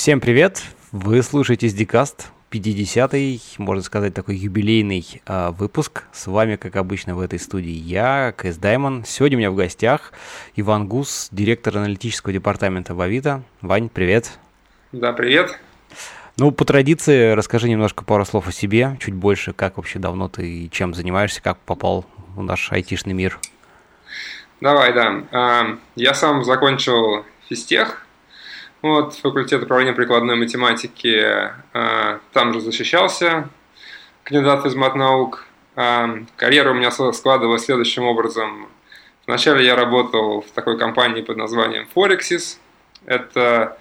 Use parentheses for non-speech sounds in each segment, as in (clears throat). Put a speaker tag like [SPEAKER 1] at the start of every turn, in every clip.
[SPEAKER 1] Всем привет! Вы слушаете SDCast, 50-й, можно сказать, такой юбилейный э, выпуск. С вами, как обычно, в этой студии я, КС Даймон. Сегодня у меня в гостях Иван Гус, директор аналитического департамента в Авито. Вань, привет!
[SPEAKER 2] Да, привет!
[SPEAKER 1] Ну, по традиции, расскажи немножко пару слов о себе, чуть больше, как вообще давно ты и чем занимаешься, как попал в наш айтишный мир.
[SPEAKER 2] Давай, да. А, я сам закончил физтех, вот, факультет управления прикладной математики, а, там же защищался, кандидат из матнаук. А, карьера у меня складывалась следующим образом. Вначале я работал в такой компании под названием Forexis. Это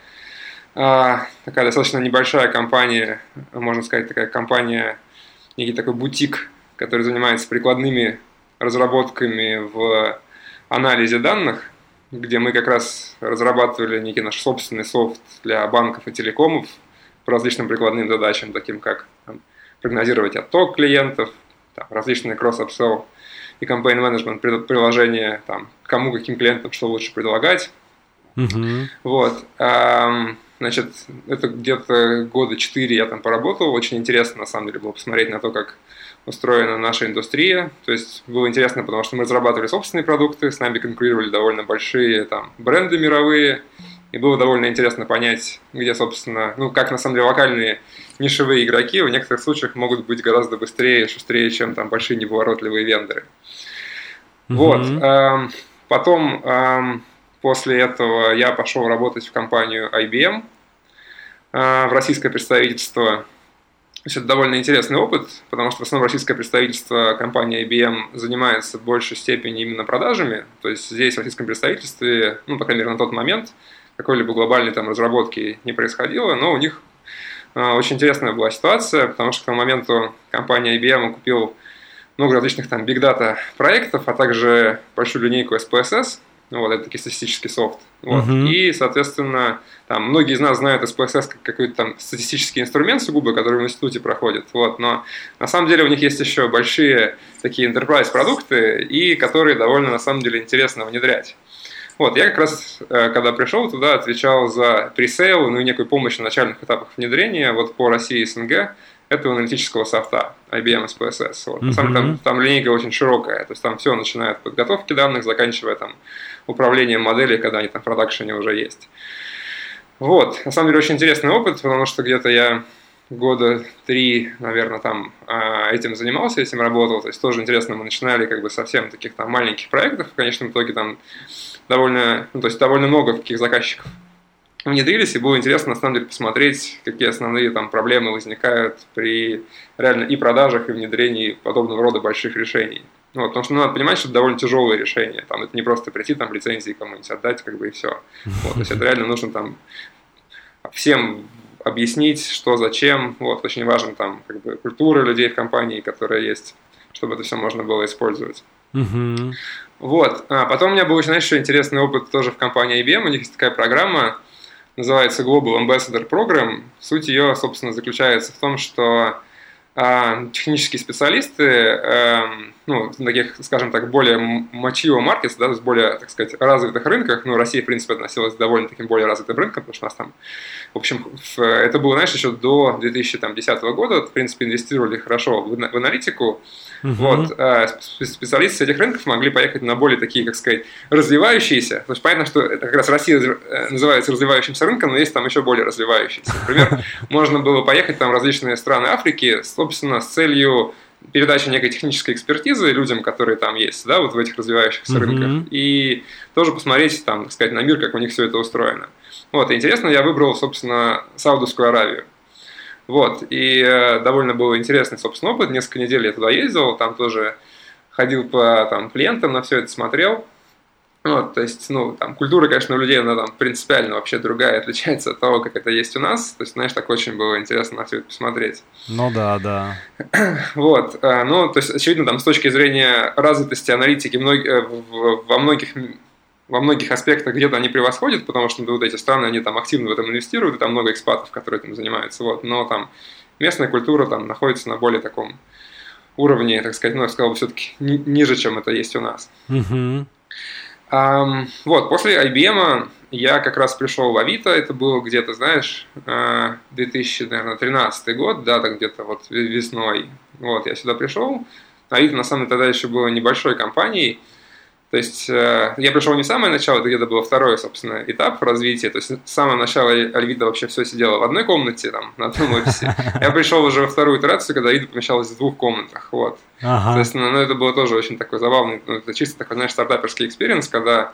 [SPEAKER 2] а, такая достаточно небольшая компания, можно сказать, такая компания, некий такой бутик, который занимается прикладными разработками в анализе данных, где мы как раз разрабатывали некий наш собственный софт для банков и телекомов по различным прикладным задачам, таким как там, прогнозировать отток клиентов, там, различные cross-upsell и management приложения, там, кому, каким клиентам что лучше предлагать. Mm-hmm. Вот. Значит, это где-то года четыре я там поработал. Очень интересно, на самом деле, было посмотреть на то, как устроена наша индустрия. То есть было интересно, потому что мы разрабатывали собственные продукты, с нами конкурировали довольно большие там, бренды мировые. И было довольно интересно понять, где, собственно, ну, как на самом деле локальные нишевые игроки в некоторых случаях могут быть гораздо быстрее, шустрее, чем там большие неповоротливые вендоры. Mm-hmm. Вот. Эм, потом эм, После этого я пошел работать в компанию IBM, а, в российское представительство. То есть это довольно интересный опыт, потому что в основном российское представительство компании IBM занимается в большей степени именно продажами. То есть здесь в российском представительстве, ну, по крайней мере, на тот момент, какой-либо глобальной там разработки не происходило, но у них а, очень интересная была ситуация, потому что к тому моменту компания IBM купила много различных там big data проектов, а также большую линейку SPSS, ну, вот, это таки статистический софт. Вот. Uh-huh. И, соответственно, там, многие из нас знают SPSS как какой-то там статистический инструмент сугубо, который в институте проходит. Вот. Но на самом деле у них есть еще большие такие enterprise продукты, и которые довольно на самом деле интересно внедрять. Вот, я как раз, э, когда пришел туда, отвечал за пресейл, ну и некую помощь на начальных этапах внедрения вот по России и СНГ этого аналитического софта IBM SPSS. Вот. Mm-hmm. На самом деле там, там линейка очень широкая, то есть там все начинает от подготовки данных, заканчивая там управлением моделей, когда они там в продакшене уже есть. Вот, на самом деле очень интересный опыт, потому что где-то я года три, наверное, там а, этим занимался, этим работал. То есть тоже интересно, мы начинали как бы совсем таких там маленьких проектов. В конечном итоге там довольно, ну, то есть довольно много таких заказчиков внедрились, и было интересно, на самом деле, посмотреть, какие основные там проблемы возникают при реально и продажах, и внедрении подобного рода больших решений. Ну, потому что ну, надо понимать, что это довольно тяжелое решение. Там, это не просто прийти, там, лицензии кому-нибудь отдать, как бы, и все. Вот, то есть это реально нужно там всем объяснить, что зачем. Вот, очень важно там как бы культура людей в компании, которая есть, чтобы это все можно было использовать. Вот. А потом у меня был очень, знаешь, еще интересный опыт тоже в компании IBM. У них есть такая программа, называется Global Ambassador Program. Суть ее, собственно, заключается в том, что а, технические специалисты, эм, ну, таких, скажем так, более mature markets, да, то есть более, так сказать, развитых рынках, ну, Россия, в принципе, относилась к довольно таким более развитым рынкам, потому что у нас там, в общем, это было, знаешь, еще до 2010 года, в принципе, инвестировали хорошо в, в аналитику, Угу. Вот, э, специалисты с этих рынков могли поехать на более такие, как сказать, развивающиеся. То есть понятно, что это как раз Россия э, называется развивающимся рынком, но есть там еще более развивающиеся. Например, (laughs) можно было поехать там в различные страны Африки, собственно, с целью передачи некой технической экспертизы людям, которые там есть, да, вот в этих развивающихся mm-hmm. рынках, и тоже посмотреть там, так сказать, на мир, как у них все это устроено. Вот, и интересно, я выбрал, собственно, Саудовскую Аравию. Вот, и э, довольно был интересный, собственно, опыт. Несколько недель я туда ездил, там тоже ходил по там, клиентам, на все это смотрел. Вот, то есть, ну, там, культура, конечно, у людей, она там принципиально вообще другая, (laughs) отличается от того, как это есть у нас. То есть, знаешь, так очень было интересно на все это посмотреть.
[SPEAKER 1] Ну да, да. (clears throat)
[SPEAKER 2] Вот, э, ну, то есть, очевидно, там, с точки зрения развитости аналитики э, во многих во многих аспектах где-то они превосходят, потому что ну, вот эти страны, они там активно в этом инвестируют, и там много экспатов, которые этим занимаются, вот, но там местная культура там находится на более таком уровне, так сказать, ну, я сказал бы, все-таки ни- ниже, чем это есть у нас.
[SPEAKER 1] Mm-hmm.
[SPEAKER 2] Вот, после IBM я как раз пришел в Авито, это было где-то, знаешь, 2013 год, да, так где-то вот весной. Вот, я сюда пришел. Авито, на самом деле, тогда еще было небольшой компанией, то есть э, я пришел не в самое начало, это где-то был второй, собственно, этап развития. То есть с самого начала Авито вообще все сидело в одной комнате, там, на одном офисе. (laughs) Я пришел уже во вторую итерацию, когда Авито помещалась в двух комнатах. Вот. Ага. То есть, ну, это было тоже очень такой забавный, ну, это чисто такой, знаешь, стартаперский experience, когда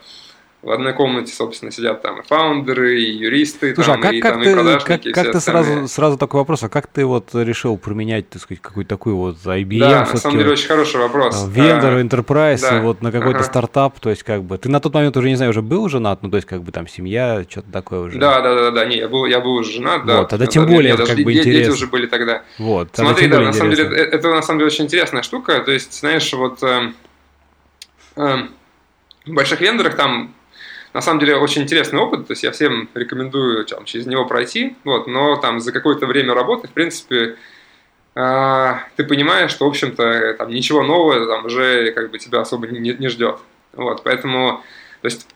[SPEAKER 2] в одной комнате, собственно, сидят там и фаундеры, и юристы,
[SPEAKER 1] Слушай,
[SPEAKER 2] там,
[SPEAKER 1] а как,
[SPEAKER 2] и,
[SPEAKER 1] как
[SPEAKER 2] там,
[SPEAKER 1] ты,
[SPEAKER 2] и продажники.
[SPEAKER 1] Как, как ты сразу, сразу такой вопрос, а как ты вот решил применять, так сказать, какую-то такую вот IBM?
[SPEAKER 2] Да, на самом деле очень хороший вопрос.
[SPEAKER 1] Э, вендор, а, enterprise, да. вот на какой-то ага. стартап, то есть как бы, ты на тот момент уже, не знаю, уже был женат, ну то есть как бы там семья, что-то такое уже.
[SPEAKER 2] Да, да, да, да, не, я был, я был уже женат, да.
[SPEAKER 1] Вот, тогда тем более как бы интересно. Дети
[SPEAKER 2] уже были тогда.
[SPEAKER 1] Вот,
[SPEAKER 2] Смотри, да, на самом деле, это, это на самом деле очень интересная штука, то есть, знаешь, вот э, э, в больших вендорах там на самом деле очень интересный опыт, то есть я всем рекомендую там, через него пройти, вот, но там за какое-то время работы, в принципе, э, ты понимаешь, что, в общем-то, там ничего нового там уже как бы тебя особо не, не ждет. Вот, поэтому, то есть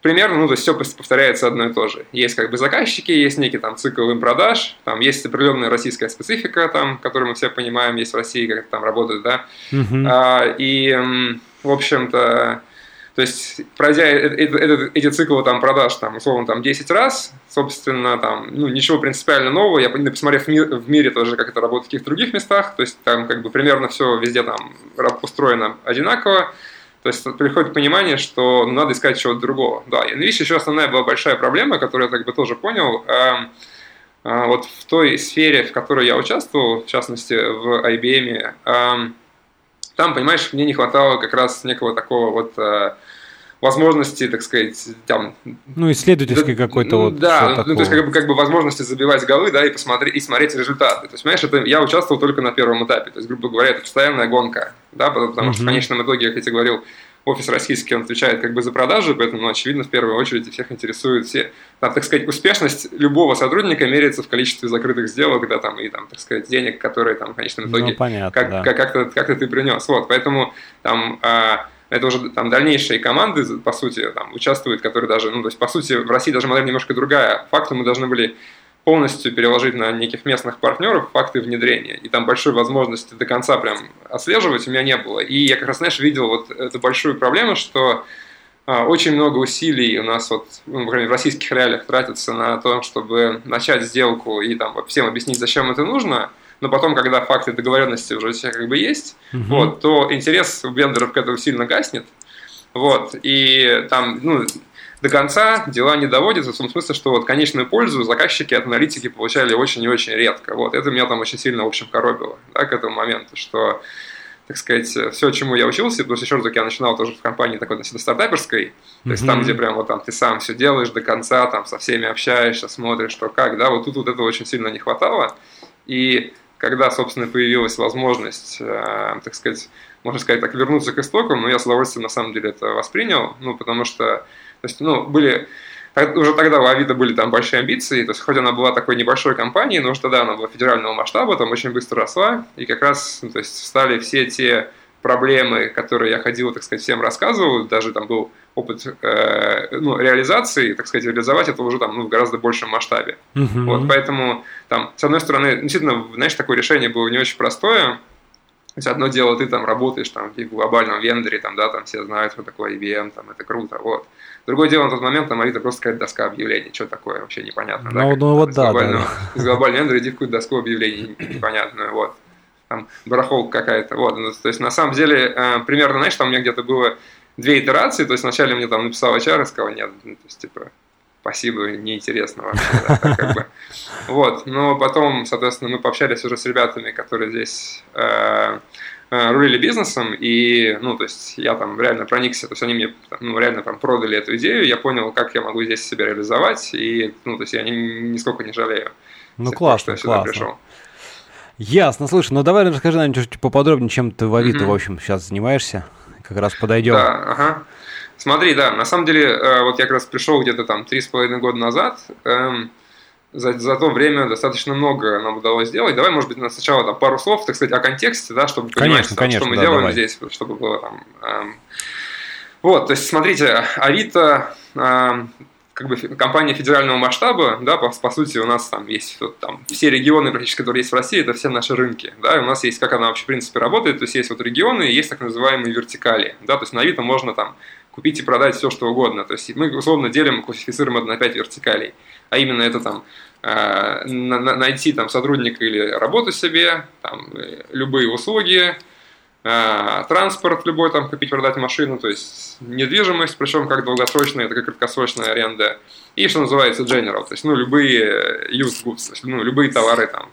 [SPEAKER 2] примерно, ну, то есть все повторяется одно и то же. Есть как бы заказчики, есть некий там цикл им продаж, там есть определенная российская специфика, там, которую мы все понимаем, есть в России, как это там работает, да. Uh-huh. А, и, в общем-то, то есть, пройдя этот, эти циклы там, продаж, там, условно, там, 10 раз, собственно, там, ну, ничего принципиально нового, я посмотрев в, мир, в мире тоже, как это работает в каких-то других местах, то есть, там, как бы, примерно все везде там устроено одинаково, то есть, приходит понимание, что надо искать чего-то другого. Да, и видишь, еще основная была большая проблема, которую я, как бы, тоже понял, э, э, вот в той сфере, в которой я участвовал, в частности, в IBM, э, там, понимаешь, мне не хватало как раз некого такого вот э, возможности, так сказать, там...
[SPEAKER 1] Ну, исследовательской да, какой-то ну, вот...
[SPEAKER 2] Да, ну, то есть как бы, как бы возможности забивать голы, да, и посмотреть, и смотреть результаты. То есть, понимаешь, это я участвовал только на первом этапе. То есть, грубо говоря, это постоянная гонка, да, потому uh-huh. что в конечном итоге, как я тебе говорил, офис российский, он отвечает как бы за продажи, поэтому, ну, очевидно, в первую очередь всех интересует все, там, так сказать, успешность любого сотрудника меряется в количестве закрытых сделок, да, там, и там, так сказать, денег, которые там в конечном итоге
[SPEAKER 1] ну, понятно,
[SPEAKER 2] как,
[SPEAKER 1] да.
[SPEAKER 2] как, как-то, как-то ты принес. Вот, поэтому там а, это уже там дальнейшие команды, по сути, там участвуют, которые даже, ну, то есть, по сути, в России даже модель немножко другая. Факту мы должны были полностью переложить на неких местных партнеров факты внедрения. И там большой возможности до конца прям отслеживать у меня не было. И я как раз, знаешь, видел вот эту большую проблему, что а, очень много усилий у нас вот, ну, в российских реалиях тратится на то, чтобы начать сделку и там всем объяснить, зачем это нужно, но потом, когда факты договоренности уже все как бы есть, угу. вот, то интерес у вендоров к этому сильно гаснет, вот, и там, ну, до конца дела не доводятся, в том смысле, что вот конечную пользу заказчики от аналитики получали очень и очень редко. Вот. Это меня там очень сильно, в общем, коробило да, к этому моменту, что так сказать, все, чему я учился, потому что еще раз я начинал тоже в компании такой относительно стартаперской, то есть mm-hmm. там, где прям вот там ты сам все делаешь до конца, там со всеми общаешься, смотришь, что как, да, вот тут вот этого очень сильно не хватало, и когда, собственно, появилась возможность, э, так сказать, можно сказать так, вернуться к истокам, но я с удовольствием на самом деле это воспринял, ну, потому что то есть, ну, были уже тогда у Авито были там большие амбиции, то есть хоть она была такой небольшой компанией, но уже тогда она была федерального масштаба, там очень быстро росла, и как раз ну, то есть стали все те проблемы, которые я ходил, так сказать, всем рассказывал, даже там был опыт э, ну, реализации, так сказать, реализовать это уже там ну, в гораздо большем масштабе. Uh-huh. Вот, поэтому там, с одной стороны, действительно, знаешь, такое решение было не очень простое, то есть одно дело, ты там работаешь там, в глобальном вендоре, там, да, там все знают, что такое IBM, там, это круто, вот. Другое дело, на тот момент там Авито просто какая-то доска объявлений, что такое, вообще непонятно.
[SPEAKER 1] Ну, да, ну вот да,
[SPEAKER 2] да. Из глобального вендора (laughs) иди в какую-то доску объявлений непонятную, вот. Там барахолка какая-то, вот. Ну, то есть на самом деле, э, примерно, знаешь, там у меня где-то было две итерации, то есть вначале мне там написал HR и сказал, нет, ну, то есть, типа, спасибо, неинтересно вообще, да, так, как бы. (laughs) Вот, но потом, соответственно, мы пообщались уже с ребятами, которые здесь Э, рулили бизнесом, и, ну, то есть я там реально проникся, то есть они мне, ну, реально там продали эту идею, я понял, как я могу здесь себя реализовать, и, ну, то есть я ни, нисколько не жалею.
[SPEAKER 1] Ну, классно, что я классно. пришел. Ясно, слушай, ну давай расскажи нам чуть поподробнее, чем ты в Авито, mm-hmm. в общем, сейчас занимаешься, как раз подойдем.
[SPEAKER 2] Да, ага. Смотри, да, на самом деле, э, вот я как раз пришел где-то там три с половиной года назад, эм, за, за то время достаточно много нам удалось сделать. Давай, может быть, сначала там, пару слов, так сказать, о контексте, да, чтобы понимать,
[SPEAKER 1] конечно, конечно,
[SPEAKER 2] что мы
[SPEAKER 1] да,
[SPEAKER 2] делаем
[SPEAKER 1] давай.
[SPEAKER 2] здесь, чтобы было там... Эм... Вот, то есть, смотрите, Авито, эм, как бы компания федерального масштаба, да, по, по сути, у нас там есть вот, там, все регионы, практически, которые есть в России, это все наши рынки, да, и у нас есть, как она вообще, в принципе, работает, то есть есть вот регионы, есть так называемые вертикали, да, то есть на Авито можно там купить и продать все, что угодно, то есть мы, условно, делим, классифицируем это на 5 вертикалей, а именно это там э, найти там сотрудника или работу себе, там, э, любые услуги, а, транспорт любой, там, купить, продать машину, то есть недвижимость, причем как долгосрочная, так и краткосрочная аренда, и что называется general, то есть, ну, любые used goods, то есть, ну, любые товары там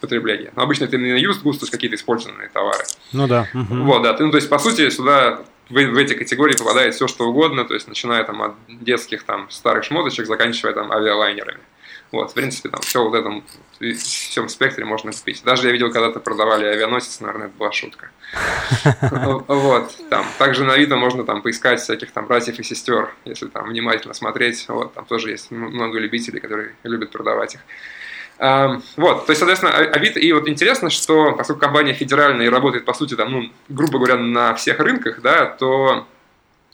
[SPEAKER 2] потребления. Но обычно это именно used goods, то есть какие-то использованные товары.
[SPEAKER 1] Ну да.
[SPEAKER 2] Угу. Вот, да, ну, то есть, по сути, сюда в, в эти категории попадает все, что угодно, то есть, начиная там от детских там старых шмоточек, заканчивая там авиалайнерами. Вот, в принципе, там все вот этом, всем спектре можно купить. Даже я видел, когда-то продавали авианосец, наверное, это была шутка. (laughs) Вот, там, также на Авито можно там поискать всяких там братьев и сестер, если там внимательно смотреть, вот, там тоже есть много любителей, которые любят продавать их. Вот, то есть, соответственно, а, Авито, и вот интересно, что поскольку компания федеральная и работает, по сути, там, ну, грубо говоря, на всех рынках, да, то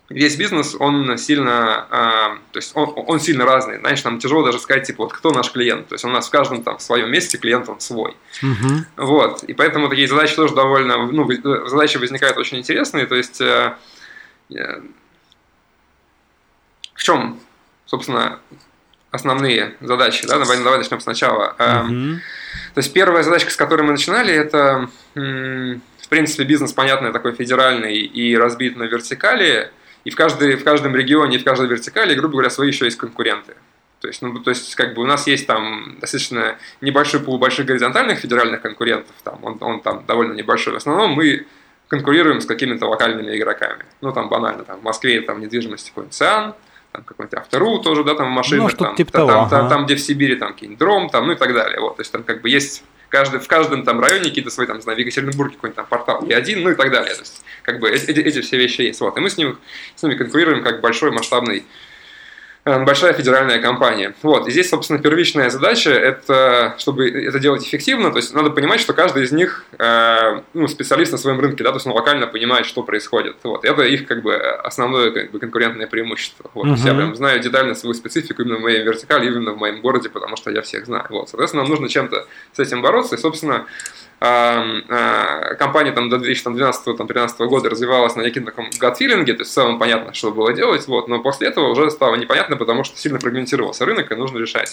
[SPEAKER 2] весь бизнес, он сильно, а, то есть он, он сильно разный. Знаешь, нам тяжело даже сказать, типа, вот кто наш клиент. То есть у нас в каждом там в своем месте клиент он свой.
[SPEAKER 1] Uh-huh.
[SPEAKER 2] Вот. И поэтому такие задачи тоже довольно, ну, задачи возникают очень интересные. То есть э, э, в чем, собственно, основные задачи, да, давай, давай начнем сначала. Uh-huh. То есть первая задачка, с которой мы начинали, это, в принципе, бизнес, понятный, такой федеральный и разбит на вертикали, и в, каждой, в каждом регионе, в каждой вертикали, грубо говоря, свои еще есть конкуренты. То есть, ну, то есть, как бы у нас есть там достаточно небольшой пул больших горизонтальных федеральных конкурентов, там, он, он там довольно небольшой. В основном мы конкурируем с какими-то локальными игроками. Ну, там банально, там в Москве там недвижимость какой-нибудь Циан, там какой-нибудь Автору тоже, да, там машины, ну, там,
[SPEAKER 1] типа того,
[SPEAKER 2] там,
[SPEAKER 1] ага.
[SPEAKER 2] там, там, где в Сибири, там какие-нибудь Дром, там, ну и так далее. Вот, то есть там как бы есть каждый, в каждом там районе какие-то свои, там, знаю, в Екатеринбурге какой-нибудь там портал и один, ну и так далее. То есть, как бы эти, эти все вещи есть. Вот. И мы с, ним, с ними конкурируем как большой масштабный большая федеральная компания. Вот. И здесь, собственно, первичная задача – это, чтобы это делать эффективно, то есть надо понимать, что каждый из них э, ну, специалист на своем рынке, да, то есть он локально понимает, что происходит. Вот. Это их как бы основное как бы, конкурентное преимущество. Вот. Uh-huh. Я прям знаю детально свою специфику именно в моей вертикали, именно в моем городе, потому что я всех знаю. Вот. Соответственно, нам нужно чем-то с этим бороться, и, собственно, компания там, до 2012-2013 года развивалась на неком таком гатфилинге, то есть в целом понятно, что было делать, вот, но после этого уже стало непонятно, потому что сильно фрагментировался рынок, и нужно решать.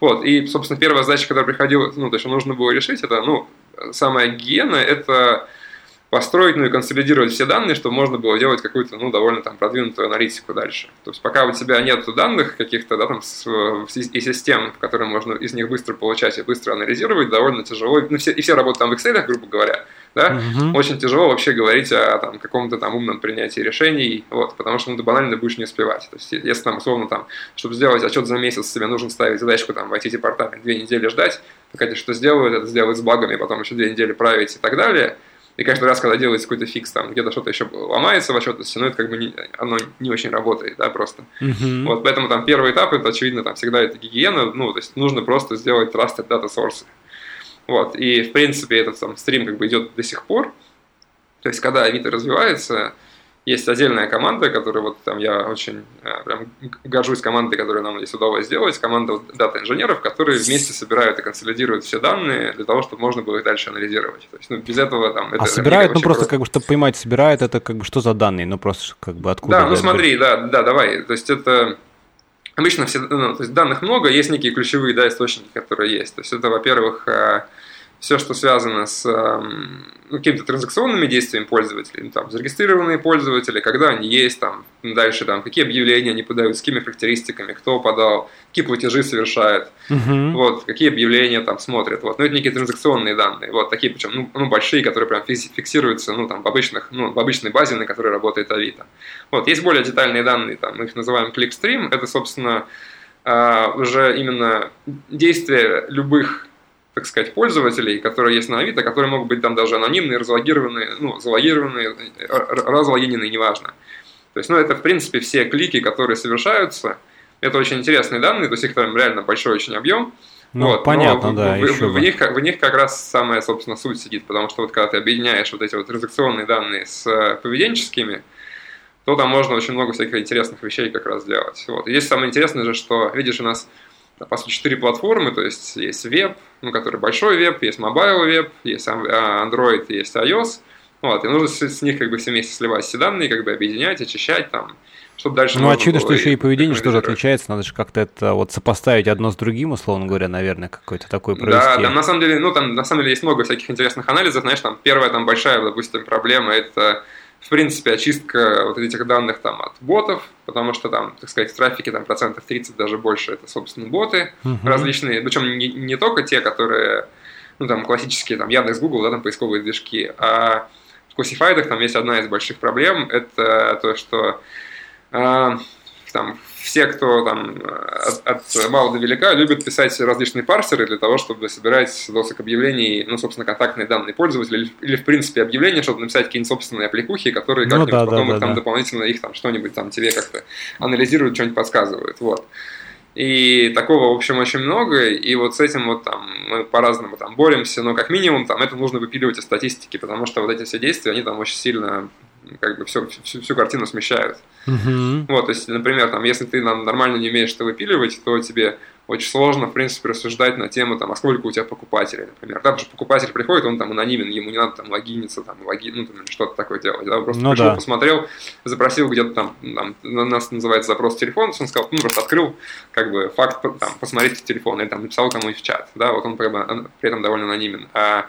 [SPEAKER 2] Вот, и, собственно, первая задача, которая приходила, ну, то есть, нужно было решить, это, ну, самая гигиена, это построить, ну и консолидировать все данные, чтобы можно было делать какую-то, ну, довольно там продвинутую аналитику дальше. То есть пока у тебя нет данных каких-то, да, там, с, и систем, в которые можно из них быстро получать и быстро анализировать, довольно тяжело, ну, все, и все работают там в Excel, грубо говоря, да, угу. очень тяжело вообще говорить о там, каком-то там умном принятии решений, вот, потому что ну, ты банально будешь не успевать. То есть, если там, условно, там, чтобы сделать отчет за месяц, себе нужно ставить задачку там, в IT-департамент, две недели ждать, пока тебе что сделают, это сделают с багами, потом еще две недели править и так далее – и каждый раз, когда делается какой-то фикс, там где-то что-то еще ломается в отчетности, ну это как бы не, оно не очень работает, да, просто.
[SPEAKER 1] Uh-huh.
[SPEAKER 2] Вот, поэтому там первый этап, это очевидно, там всегда это гигиена, ну, то есть нужно просто сделать trusted data source. Вот, и в принципе этот там стрим как бы идет до сих пор. То есть, когда Авито развивается, есть отдельная команда, которая вот там я очень э, прям горжусь командой, которую нам здесь удалось сделать, команда дата-инженеров, которые вместе собирают и консолидируют все данные для того, чтобы можно было их дальше анализировать. То есть, ну, без этого там...
[SPEAKER 1] А собирают, ну, просто, как бы, чтобы понимать, собирают это, как бы, что за данные? Ну, просто, как бы, откуда?
[SPEAKER 2] Да, ну, смотри, да, да, давай. То есть, это... Обычно все, ну, то есть данных много, есть некие ключевые да, источники, которые есть. То есть это, во-первых, э, все, что связано с эм, ну, какими-то транзакционными действиями пользователей, ну, там, зарегистрированные пользователи, когда они есть, там, дальше, там, какие объявления они подают, с какими характеристиками, кто подал, какие платежи совершают,
[SPEAKER 1] uh-huh.
[SPEAKER 2] вот, какие объявления там смотрят, вот, ну, это некие транзакционные данные, вот, такие, причем, ну, ну большие, которые прям фиксируются, ну, там, в обычных, ну, в обычной базе, на которой работает Авито. Вот, есть более детальные данные, там, мы их называем clickstream, это, собственно, а, уже именно действия любых так сказать, пользователей, которые есть на Авито, которые могут быть там даже анонимные, разлогированные, ну, залогированные, разлогиненные, неважно. То есть, ну, это, в принципе, все клики, которые совершаются. Это очень интересные данные, то есть их там реально большой очень объем.
[SPEAKER 1] Ну, вот, понятно, да.
[SPEAKER 2] В, в, в, них, в них как раз самая, собственно, суть сидит, потому что вот когда ты объединяешь вот эти вот транзакционные данные с поведенческими, то там можно очень много всяких интересных вещей как раз делать. Вот. И здесь самое интересное же, что, видишь, у нас по сути, четыре платформы, то есть есть веб, ну, который большой веб, есть mobile веб, есть а, Android, есть iOS, вот, и нужно с, них как бы все вместе сливать все данные, как бы объединять, очищать там, чтобы дальше...
[SPEAKER 1] Ну, очевидно, что еще и поведение что же отличается, надо же как-то это вот сопоставить одно с другим, условно говоря, наверное, какой-то такой провести.
[SPEAKER 2] Да, там на самом деле, ну, там на самом деле есть много всяких интересных анализов, знаешь, там первая там большая, допустим, проблема – это в принципе, очистка вот этих данных там от ботов, потому что там, так сказать, в трафике там процентов 30 даже больше это, собственно, боты uh-huh. различные, причем не, не только те, которые, ну, там, классические, там, Яндекс, Google, да, там, поисковые движки, а в классифайдах там есть одна из больших проблем, это то, что э, там все, кто там от, от мала до велика, любят писать различные парсеры для того, чтобы собирать досок объявлений, ну, собственно, контактные данные пользователя или, или в принципе, объявления, чтобы написать какие-нибудь собственные аппликухи, которые ну, как-нибудь да, потом да, их, там да. дополнительно их там что-нибудь там тебе как-то анализируют, что-нибудь подсказывают, вот. И такого, в общем, очень много, и вот с этим вот там мы по-разному там боремся, но как минимум там это нужно выпиливать из статистики, потому что вот эти все действия, они там очень сильно как бы все, всю, всю картину смещают. Uh-huh. Вот, то есть, например, там, если ты там, нормально не умеешь это выпиливать, то тебе очень сложно, в принципе, рассуждать на тему, там, а сколько у тебя покупателей, например. Да, потому что покупатель приходит, он там анонимен, ему не надо там логиниться, там, логин, ну, там, что-то такое делать. Да? Просто ну, пришел, да. посмотрел, запросил где-то там, там, у нас называется запрос телефон, он сказал, ну, просто открыл, как бы, факт, там, посмотрите телефон, или там написал кому-нибудь в чат, да, вот он как бы, при этом довольно анонимен. А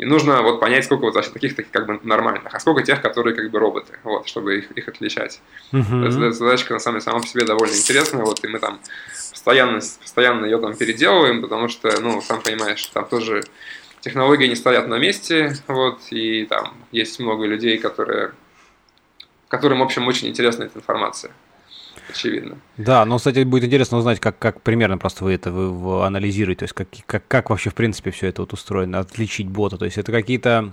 [SPEAKER 2] и нужно вот понять, сколько вот вообще таких таких как бы нормальных, а сколько тех, которые как бы роботы, вот, чтобы их, их отличать. Uh-huh. Задачка на самом деле сама по себе довольно интересная, вот, и мы там постоянно, постоянно ее там переделываем, потому что, ну, сам понимаешь, там тоже технологии не стоят на месте, вот, и там есть много людей, которые, которым, в общем, очень интересна эта информация очевидно.
[SPEAKER 1] Да, но, кстати, будет интересно узнать, как, как примерно просто вы это вы, анализируете, то есть как, как, как вообще, в принципе, все это вот устроено, отличить бота, то есть это какие-то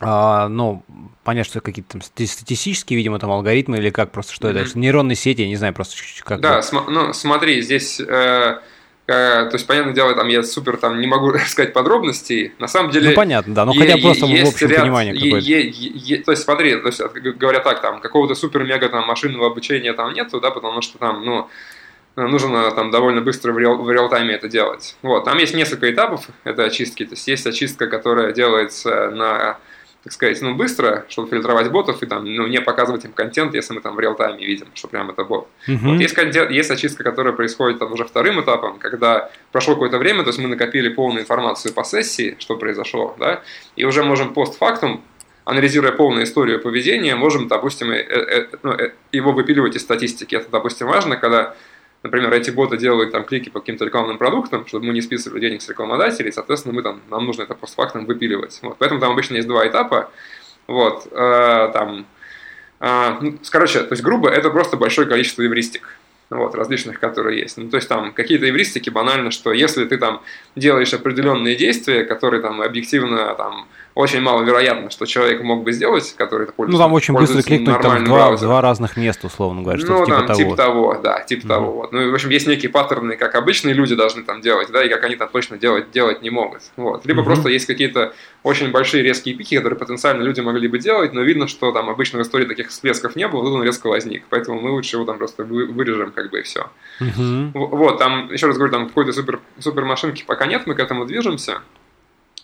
[SPEAKER 1] а, ну, понятно, что какие-то там статистические, видимо, там алгоритмы или как просто, что mm-hmm. это, нейронные сети, я не знаю, просто как.
[SPEAKER 2] Да, см- ну, смотри, здесь Э, то есть, понятное дело, там я супер там не могу (laughs) сказать подробностей. На самом деле.
[SPEAKER 1] Ну понятно, да. Но хотя бы просто в общем ряд, понимание какое-то.
[SPEAKER 2] То есть, смотри, то есть, говоря так, там какого-то супер-мега там машинного обучения там нету, да, потому что там, ну, нужно там довольно быстро в, реал, в реал-тайме это делать. Вот, там есть несколько этапов этой очистки. То есть есть очистка, которая делается на так сказать, ну, быстро, чтобы фильтровать ботов и там, ну, не показывать им контент, если мы там в реал-тайме видим, что прям это бот. Uh-huh. Вот есть, есть очистка, которая происходит там уже вторым этапом, когда прошло какое-то время, то есть мы накопили полную информацию по сессии, что произошло, да, и уже можем постфактум анализируя полную историю поведения, можем, допустим, э, э, ну, э, его выпиливать из статистики. Это, допустим, важно, когда например, эти боты делают там клики по каким-то рекламным продуктам, чтобы мы не списывали денег с рекламодателей, соответственно, мы там, нам нужно это постфактом выпиливать. Вот. Поэтому там обычно есть два этапа. Вот, э, там, э, ну, короче, то есть грубо это просто большое количество эвристик вот, различных, которые есть. Ну, то есть там какие-то эвристики банально, что если ты там делаешь определенные действия, которые там объективно там очень маловероятно, что человек мог бы сделать, который это
[SPEAKER 1] пользуется. Ну, там очень быстро кликнуть там два, два разных места, условно говоря, что
[SPEAKER 2] ну, типа там, того. типа того, да, типа mm-hmm. того. Вот. Ну, в общем, есть некие паттерны, как обычные люди должны там делать, да, и как они там точно делать, делать не могут. Вот. Либо mm-hmm. просто есть какие-то очень большие резкие пики, которые потенциально люди могли бы делать, но видно, что там обычно в истории таких всплесков не было, тут он резко возник. Поэтому мы лучше его там просто вырежем, как бы, и все. Mm-hmm. Вот, там, еще раз говорю, там какой-то супер, супер машинки пока нет, мы к этому движемся.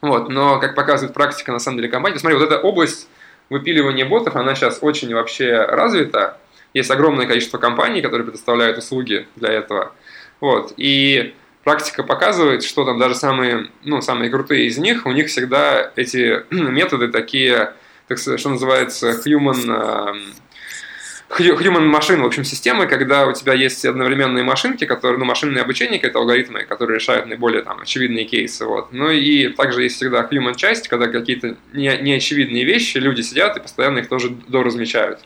[SPEAKER 2] Вот, но, как показывает практика, на самом деле, компании, смотри, вот эта область выпиливания ботов, она сейчас очень вообще развита. Есть огромное количество компаний, которые предоставляют услуги для этого. Вот, и практика показывает, что там даже самые, ну, самые крутые из них, у них всегда эти (clears throat) методы такие, так, что называется, human human машин, в общем, системы, когда у тебя есть одновременные машинки, которые, ну, машинное обучение, какие-то алгоритмы, которые решают наиболее там очевидные кейсы, вот. Ну и также есть всегда human часть, когда какие-то не, неочевидные вещи, люди сидят и постоянно их тоже доразмечают.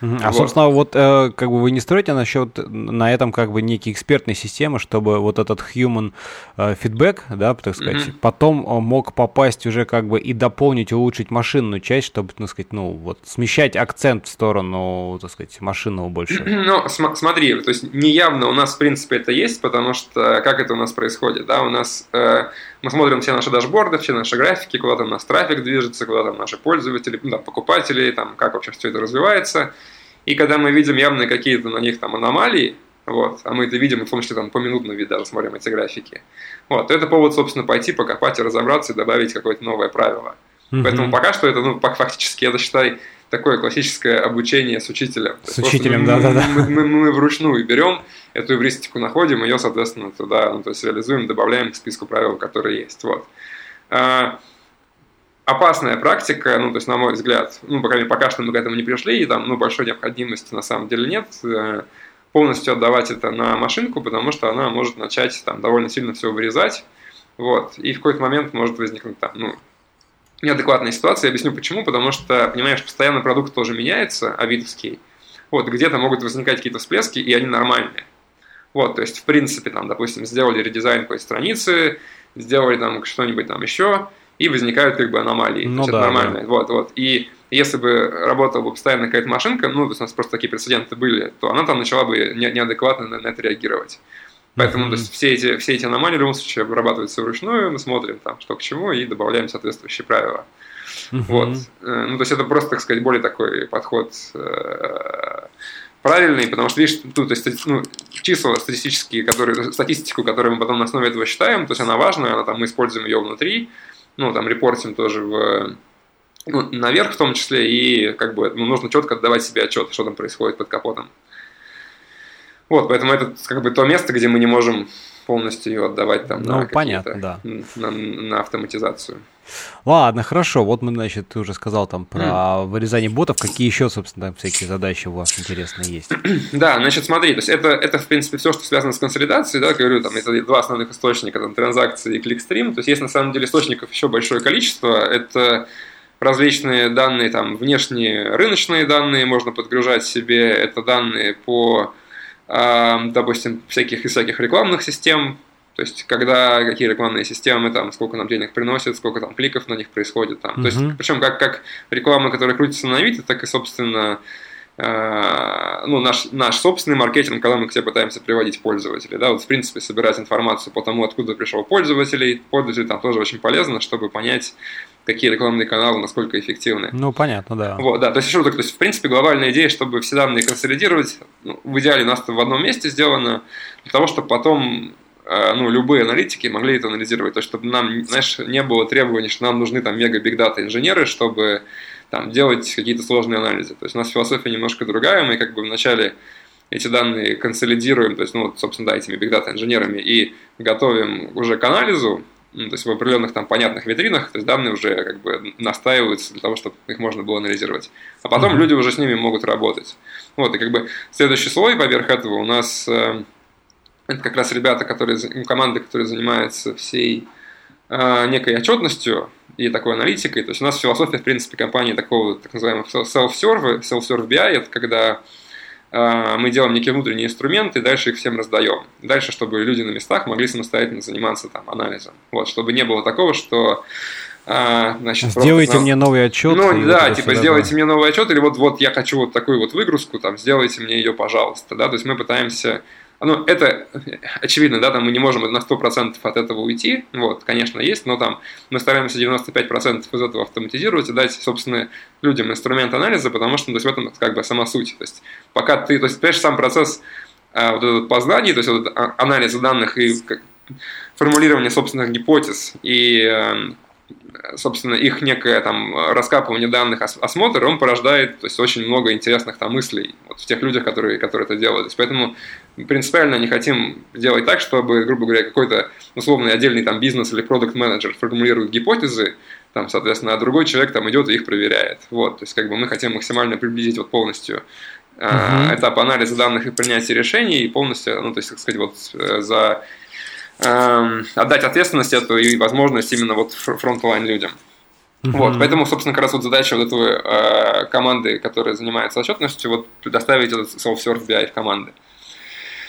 [SPEAKER 1] А, вот. собственно, вот э, как бы вы не строите насчет на этом как бы некие экспертные системы, чтобы вот этот human э, feedback, да, так сказать, mm-hmm. потом э, мог попасть уже как бы и дополнить, улучшить машинную часть, чтобы, так сказать, ну, вот смещать акцент в сторону, так сказать, машинного больше. (clears throat)
[SPEAKER 2] Ну, см- смотри, то есть неявно у нас, в принципе, это есть, потому что как это у нас происходит, да, у нас э, мы смотрим все наши дашборды, все наши графики, куда там наш трафик движется, куда там наши пользователи, ну, там, покупатели, там, как вообще все это развивается. И когда мы видим явные какие-то на них там аномалии, вот, а мы это видим, в том числе там поминутно вида, смотрим эти графики, вот, то это повод, собственно, пойти, покопать и разобраться и добавить какое-то новое правило. Mm-hmm. Поэтому пока что это, ну, фактически, это, считай, такое классическое обучение с учителем.
[SPEAKER 1] С учителем, да-да-да.
[SPEAKER 2] Мы, мы, мы, вручную берем эту эвристику, находим, ее, соответственно, туда, ну, то есть реализуем, добавляем к списку правил, которые есть. Вот. А, опасная практика, ну, то есть, на мой взгляд, ну, по крайней мере, пока что мы к этому не пришли, и там, ну, большой необходимости на самом деле нет, э, полностью отдавать это на машинку, потому что она может начать там довольно сильно все вырезать, вот, и в какой-то момент может возникнуть там, ну, неадекватная ситуация. Я объясню почему. Потому что, понимаешь, постоянно продукт тоже меняется, авидовский. Вот, где-то могут возникать какие-то всплески, и они нормальные. Вот, то есть, в принципе, там, допустим, сделали редизайн какой-то страницы, сделали там что-нибудь там еще, и возникают как бы аномалии.
[SPEAKER 1] Ну,
[SPEAKER 2] то
[SPEAKER 1] да,
[SPEAKER 2] это нормально.
[SPEAKER 1] Да.
[SPEAKER 2] Вот, вот. И если бы работала бы постоянно какая-то машинка, ну, то есть у нас просто такие прецеденты были, то она там начала бы неадекватно на это реагировать. Поэтому mm-hmm. то есть, все, эти, все эти аномалии в любом случае обрабатываются вручную, мы смотрим там, что к чему, и добавляем соответствующие правила. Mm-hmm. Вот. Э, ну, то есть это просто, так сказать, более такой подход э, правильный, потому что, видишь, тут то есть, ну, числа статистические, которые, статистику, которую мы потом на основе этого считаем, то есть она важная, она, там, мы используем ее внутри, ну, там, репортим тоже в, ну, наверх в том числе, и как бы ну, нужно четко отдавать себе отчет, что там происходит под капотом. Вот, поэтому это как бы то место, где мы не можем полностью ее отдавать там
[SPEAKER 1] ну, на понятно, да.
[SPEAKER 2] на, на автоматизацию.
[SPEAKER 1] Ладно, хорошо. Вот мы, значит, ты уже сказал там про mm. вырезание ботов. Какие еще, собственно, там всякие задачи у вас интересные есть? (clears throat)
[SPEAKER 2] да, значит, смотри, то есть это, это, в принципе, все, что связано с консолидацией, да, говорю, там, это два основных источника, там, транзакции и кликстрим. То есть есть, на самом деле, источников еще большое количество. Это различные данные, там, внешние рыночные данные можно подгружать себе. Это данные по допустим, всяких и всяких рекламных систем, то есть, когда какие рекламные системы, там, сколько нам денег приносят, сколько там кликов на них происходит. Там. Mm-hmm. То есть, причем как, как реклама, которая крутится на Авито, так и, собственно, э, ну, наш, наш собственный маркетинг, когда мы к себе пытаемся приводить пользователей. Да, вот, в принципе, собирать информацию по тому, откуда пришел пользователь, пользователь там тоже очень полезно, чтобы понять, какие рекламные каналы, насколько эффективны.
[SPEAKER 1] Ну, понятно, да.
[SPEAKER 2] Вот, да, то есть, что то есть, в принципе, глобальная идея, чтобы все данные консолидировать, ну, в идеале у нас это в одном месте сделано, для того, чтобы потом э, ну, любые аналитики могли это анализировать. То есть, чтобы нам, знаешь, не было требований, что нам нужны там мега биг дата инженеры, чтобы там делать какие-то сложные анализы. То есть, у нас философия немножко другая, мы как бы вначале эти данные консолидируем, то есть, ну, вот, собственно, да, этими биг дата инженерами и готовим уже к анализу, ну, то есть в определенных там понятных витринах, то есть данные уже как бы настаиваются для того, чтобы их можно было анализировать. А потом mm-hmm. люди уже с ними могут работать. Вот, и как бы следующий слой поверх этого у нас э, это как раз ребята, которые, ну, команды, которые занимаются всей э, некой отчетностью и такой аналитикой. То есть у нас философия, в принципе, компании такого так называемого self-serve, self-serve BI, это когда мы делаем некие внутренние инструменты, и дальше их всем раздаем. Дальше, чтобы люди на местах могли самостоятельно заниматься там анализом. Вот, чтобы не было такого, что
[SPEAKER 1] а, значит, сделайте просто, мне новый отчет.
[SPEAKER 2] Ну, да, типа, сделайте мне новый отчет, или вот, вот я хочу вот такую вот выгрузку, там, сделайте мне ее, пожалуйста, да, то есть мы пытаемся ну, это очевидно, да, там мы не можем на 100% от этого уйти, вот, конечно, есть, но там мы стараемся 95% из этого автоматизировать и дать, собственно, людям инструмент анализа, потому что, ну, то есть в этом как бы сама суть, то есть пока ты, то есть, понимаешь, сам процесс а, вот этот познания, то есть вот а, анализа данных и как, формулирование собственных гипотез и эм, собственно, их некое там раскапывание данных, осмотр, он порождает то есть, очень много интересных там мыслей вот, в тех людях, которые, которые это делают. То есть, поэтому принципиально не хотим делать так, чтобы, грубо говоря, какой-то условный отдельный там бизнес или продукт менеджер формулирует гипотезы, там, соответственно, а другой человек там идет и их проверяет. Вот, то есть, как бы мы хотим максимально приблизить вот полностью uh-huh. этап анализа данных и принятия решений и полностью, ну, то есть, так сказать, вот э, за отдать ответственность эту и возможность именно вот frontline людям. Uh-huh. Вот, поэтому, собственно, как раз вот задача вот этой э, команды, которая занимается отчетностью, вот предоставить этот self-serve BI в команды.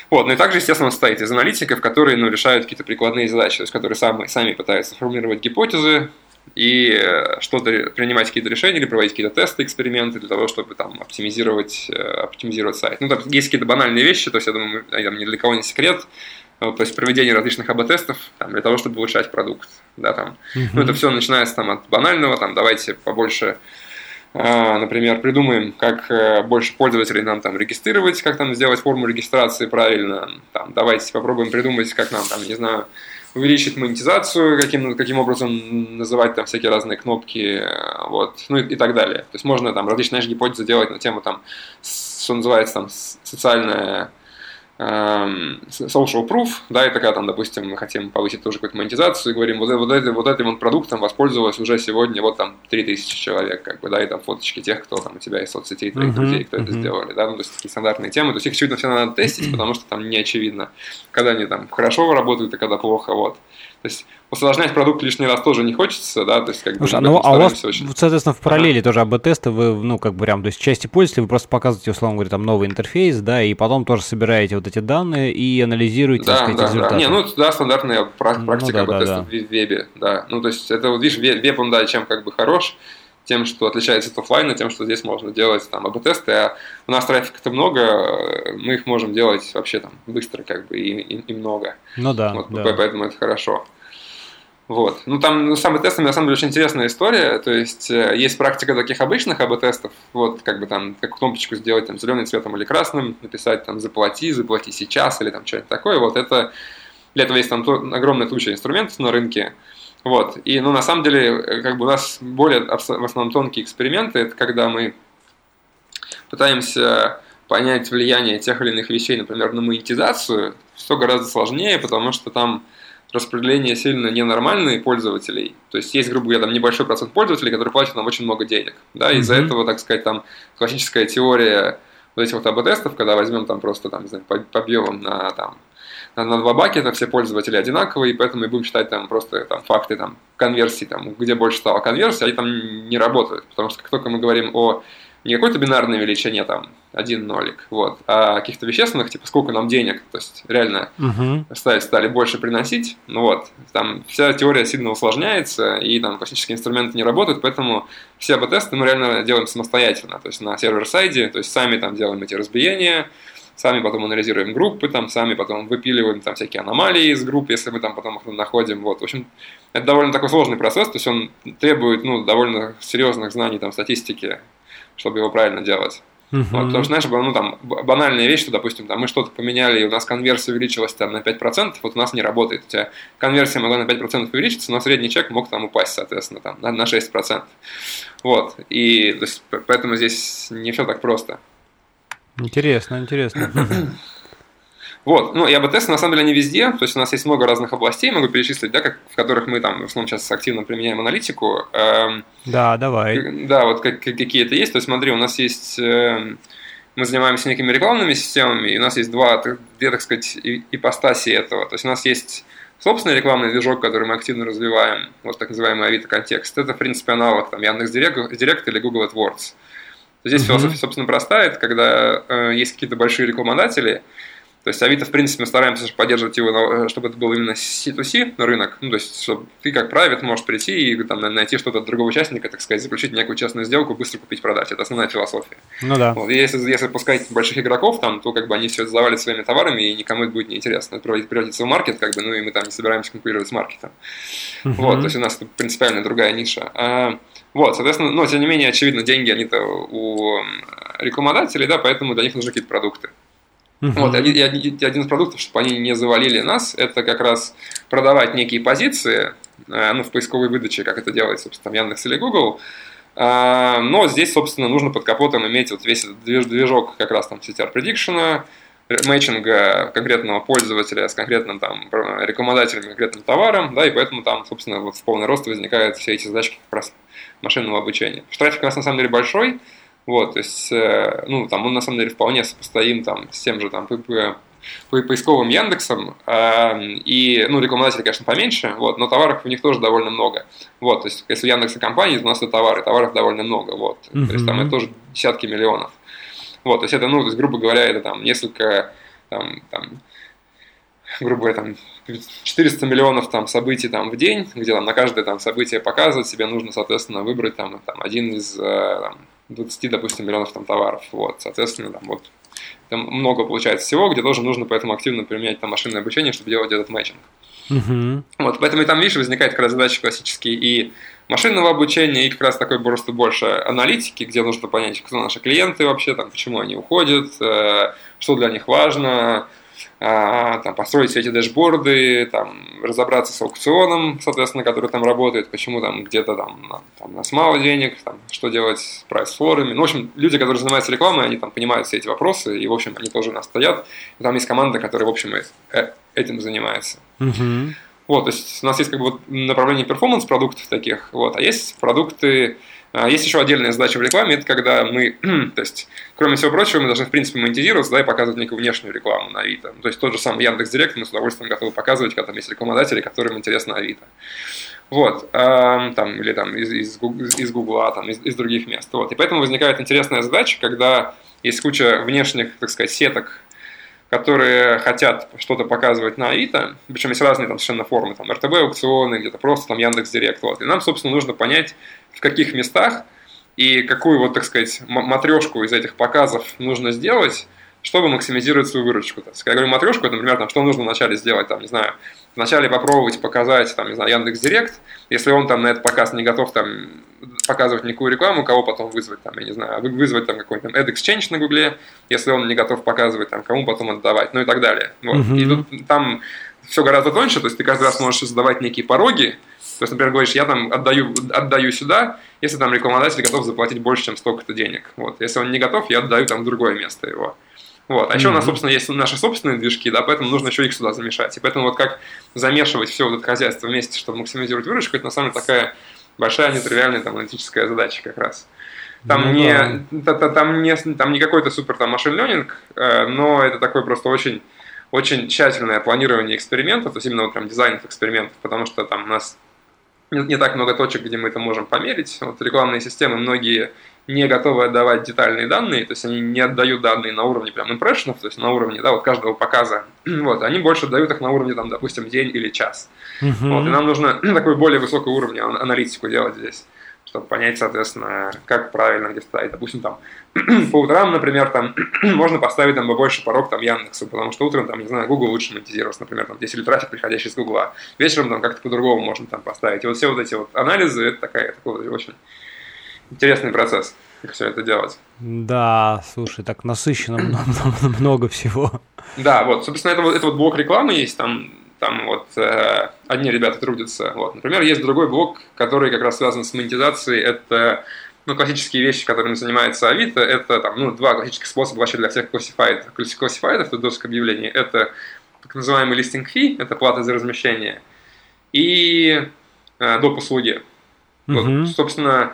[SPEAKER 2] Вот, ну и также, естественно, состоит из аналитиков, которые ну, решают какие-то прикладные задачи, то есть которые сами, сами пытаются формулировать гипотезы и э, что-то принимать какие-то решения или проводить какие-то тесты, эксперименты для того, чтобы там оптимизировать, э, оптимизировать сайт. Ну, там есть какие-то банальные вещи, то есть, я думаю, там, ни для кого не секрет, то есть проведение различных АБ-тестов там, для того, чтобы улучшать продукт. Да, там. Uh-huh. Ну, это все начинается там, от банального, там, давайте побольше а, например, придумаем, как э, больше пользователей нам там регистрировать, как там сделать форму регистрации правильно. Там, давайте попробуем придумать, как нам там, не знаю, увеличить монетизацию, каким, каким образом называть там всякие разные кнопки, вот, ну и, и так далее. То есть можно там различные гипотезы делать на тему там, что называется там социальная social proof, да, это когда там, допустим, мы хотим повысить тоже какую-то монетизацию и говорим, вот, вот, это, вот этим вот продуктом воспользовалось уже сегодня вот там 3000 человек, как бы, да, и там фоточки тех, кто там у тебя из соцсетей, твоих uh-huh, друзей, кто uh-huh. это сделали, да, ну, то есть такие стандартные темы, то есть их, очевидно, все надо тестить, потому что там не очевидно, когда они там хорошо работают, а когда плохо, вот. То есть усложнять продукт лишний раз тоже не хочется, да, то есть как
[SPEAKER 1] Слушай, бы... Ну, а у вас, очень... соответственно, в параллели ага. тоже АБ-тесты вы, ну, как бы прям, то есть части пользователей вы просто показываете, условно говоря, там новый интерфейс, да, и потом тоже собираете вот эти данные и анализируете,
[SPEAKER 2] да,
[SPEAKER 1] так сказать,
[SPEAKER 2] да,
[SPEAKER 1] результаты.
[SPEAKER 2] Да. Не, ну, да, стандартная практика ну, да, да, да. в вебе, да. Ну, то есть это, вот видишь, веб, он, да, чем как бы хорош, тем, что отличается от офлайна, тем, что здесь можно делать там АБ-тесты, а у нас трафика-то много, мы их можем делать вообще там быстро как бы и, и, и много.
[SPEAKER 1] Ну да,
[SPEAKER 2] вот,
[SPEAKER 1] да.
[SPEAKER 2] Поэтому это хорошо. Вот. Ну, там ну, самый тестами, на самом деле, очень интересная история. То есть, э, есть практика таких обычных АБ-тестов. Вот, как бы там, как кнопочку сделать там зеленым цветом или красным, написать там «заплати», «заплати сейчас» или там что-нибудь такое. Вот это... Для этого есть там огромная туча инструментов на рынке. Вот. И, ну, на самом деле, э, как бы у нас более, в основном, тонкие эксперименты. Это когда мы пытаемся понять влияние тех или иных вещей, например, на монетизацию, все гораздо сложнее, потому что там распределение сильно ненормальные пользователей. То есть есть, грубо говоря, там небольшой процент пользователей, которые платят нам очень много денег. Да, mm-hmm. из-за этого, так сказать, там классическая теория вот этих вот АБ-тестов, когда возьмем там просто там, не знаю, побьем на там на, два бакета все пользователи одинаковые, и поэтому мы будем считать там просто там факты там конверсии, там, где больше стало конверсии, они там не работают. Потому что как только мы говорим о не какой-то бинарной величине, там, один нолик, вот, а каких-то вещественных, типа, сколько нам денег, то есть, реально uh-huh. стали, стали больше приносить, ну вот, там вся теория сильно усложняется, и там классические инструменты не работают, поэтому все АБ-тесты мы реально делаем самостоятельно, то есть на сервер-сайде, то есть сами там делаем эти разбиения, сами потом анализируем группы, там, сами потом выпиливаем там всякие аномалии из групп, если мы там потом их находим, вот, в общем, это довольно такой сложный процесс, то есть он требует, ну, довольно серьезных знаний там статистики, чтобы его правильно делать. Uh-huh. Вот, потому что, знаешь, ну, там, банальная вещь, что, допустим, там, мы что-то поменяли, и у нас конверсия увеличилась там, на 5%, вот у нас не работает. У тебя конверсия могла на 5% увеличиться, но средний чек мог там упасть, соответственно, там, на, на 6%. Вот, и то есть, поэтому здесь не все так просто.
[SPEAKER 1] Интересно, интересно. (clears throat)
[SPEAKER 2] Вот, ну и АБ-тесты на самом деле они везде, то есть у нас есть много разных областей, могу перечислить, да, как, в которых мы там в основном сейчас активно применяем аналитику.
[SPEAKER 1] Эм, да, давай.
[SPEAKER 2] Да, вот как, какие это есть, то есть смотри, у нас есть, э, мы занимаемся некими рекламными системами, и у нас есть два, две, так сказать, ипостаси этого, то есть у нас есть собственный рекламный движок, который мы активно развиваем, вот так называемый Авито контекст, это, в принципе, аналог там Яндекс.Директ или Google AdWords. Здесь mm-hmm. философия, собственно, простая, это когда э, есть какие-то большие рекламодатели, то есть Авито, в принципе, мы стараемся поддерживать его, чтобы это был именно C2C рынок. Ну, то есть, чтобы ты как правит можешь прийти и там, найти что-то от другого участника, так сказать, заключить некую частную сделку, быстро купить, продать. Это основная философия.
[SPEAKER 1] Ну да.
[SPEAKER 2] Вот. Если, если пускать больших игроков там, то как бы они все это завалят своими товарами, и никому это будет неинтересно. Это превратится в маркет, как бы, ну и мы там не собираемся конкурировать с маркетом. Uh-huh. Вот, то есть у нас принципиально другая ниша. Вот, соответственно, но тем не менее, очевидно, деньги они-то у рекламодателей, да, поэтому для них нужны какие-то продукты. Uh-huh. Вот, один, один из продуктов, чтобы они не завалили нас, это как раз продавать некие позиции, э, ну, в поисковой выдаче, как это делается, собственно, в Яндекс или Google, а, но здесь, собственно, нужно под капотом иметь вот весь этот движок как раз там CTR Prediction, мэтчинга конкретного пользователя с конкретным там рекламодателем, конкретным товаром, да, и поэтому там, собственно, вот в полный рост возникают все эти задачки как раз машинного обучения. Трафик у нас на самом деле большой, вот, то есть, э, ну, там он на самом деле вполне сопоставим там с тем же там по, по поисковым Яндексом, э, и, ну, рекламодатели, конечно, поменьше, вот, но товаров у них тоже довольно много. Вот, то есть, если у Яндекса компании, то у нас это товары, товаров довольно много, вот. Mm-hmm. То есть, там это тоже десятки миллионов. Вот, то есть, это, ну, то есть, грубо говоря, это там несколько, там, там грубо говоря, там 400 миллионов там событий там в день, где там на каждое там событие показывать, себе нужно, соответственно, выбрать там, там один из э, там, 20, допустим, миллионов там товаров. Вот, соответственно, там вот там много получается всего, где тоже нужно поэтому активно применять там машинное обучение, чтобы делать этот матчинг. Угу. Вот, поэтому и там, видишь, возникает как раз задачи классические и машинного обучения, и как раз такой просто больше аналитики, где нужно понять, кто наши клиенты вообще, там, почему они уходят, э, что для них важно, там, построить все эти дэшборды, там, разобраться с аукционом, соответственно, который там работает, почему там где-то там, там у нас мало денег, там, что делать с прайс-флорами. Ну, в общем, люди, которые занимаются рекламой, они там понимают все эти вопросы, и, в общем, они тоже у нас стоят. И там есть команда, которая, в общем, э, этим занимается.
[SPEAKER 1] Угу.
[SPEAKER 2] Вот, то есть у нас есть как бы вот направление перформанс-продуктов таких, вот, а есть продукты, а, есть еще отдельная задача в рекламе, это когда мы, (clears throat) то есть, кроме всего прочего, мы должны, в принципе, монетизироваться, да, и показывать некую внешнюю рекламу на Авито. То есть, тот же самый Яндекс.Директ мы с удовольствием готовы показывать, когда там есть рекламодатели, которым интересно Авито. Вот, э, там, или там из, из, из Гугла, там, из, из других мест. Вот. И поэтому возникает интересная задача, когда есть куча внешних, так сказать, сеток, которые хотят что-то показывать на Авито, причем есть разные там совершенно формы, там РТБ аукционы, где-то просто там Яндекс Директ, вот. И нам, собственно, нужно понять, в каких местах и какую вот, так сказать, матрешку из этих показов нужно сделать, чтобы максимизировать свою выручку. То есть, когда я говорю матрешку, это, например, там, что нужно вначале сделать, там, не знаю, вначале попробовать показать, там, не знаю, Яндекс Директ, если он там на этот показ не готов там показывать никакую рекламу, кого потом вызвать, там, я не знаю, вызвать там какой-нибудь там AdExchange на Гугле, если он не готов показывать, там, кому потом отдавать, ну и так далее. Вот. Uh-huh. И тут там все гораздо тоньше, то есть ты каждый раз можешь задавать некие пороги, то есть, например, говоришь, я там отдаю, отдаю сюда, если там рекламодатель готов заплатить больше, чем столько-то денег. Вот. Если он не готов, я отдаю там в другое место его. Вот. А mm-hmm. еще у нас, собственно, есть наши собственные движки, да, поэтому нужно еще их сюда замешать. И поэтому вот как замешивать все вот это хозяйство вместе, чтобы максимизировать выручку, это на самом деле такая большая нетривиальная там аналитическая задача как раз. Там, ну, не, да. там, не, там не какой-то супер там машин ленинг, э, но это такой просто очень, очень тщательное планирование экспериментов, то есть именно вот прям дизайн экспериментов, потому что там у нас не, не так много точек, где мы это можем померить. Вот рекламные системы многие не готовы отдавать детальные данные, то есть они не отдают данные на уровне прям импрессионов, то есть на уровне да, вот каждого показа, (clears throat) вот, они больше отдают их на уровне, там, допустим, день или час. Uh-huh. Вот, и нам нужно (clears throat) такой более высокий уровень аналитику делать здесь, чтобы понять, соответственно, как правильно где ставить. Допустим, там, (clears throat) по утрам, например, там, можно поставить там побольше порог там Яндексу, потому что утром, там, не знаю, Google лучше монетизироваться, например, там, если трафик, приходящий из Google. Вечером там как-то по-другому можно там поставить. И вот все вот эти вот анализы, это такая, такой очень интересный процесс, как все это делать.
[SPEAKER 1] Да, слушай, так насыщенно много всего.
[SPEAKER 2] Да, вот, собственно, это это вот блок рекламы есть, там, там вот э, одни ребята трудятся. Вот. Например, есть другой блок, который как раз связан с монетизацией, это ну, классические вещи, которыми занимается Авито, это там, ну, два классических способа вообще для всех классифайдов. Классифайдов, это доск объявлений, это так называемый листинг фи, это плата за размещение, и э, доп. услуги. Uh-huh. Вот, собственно,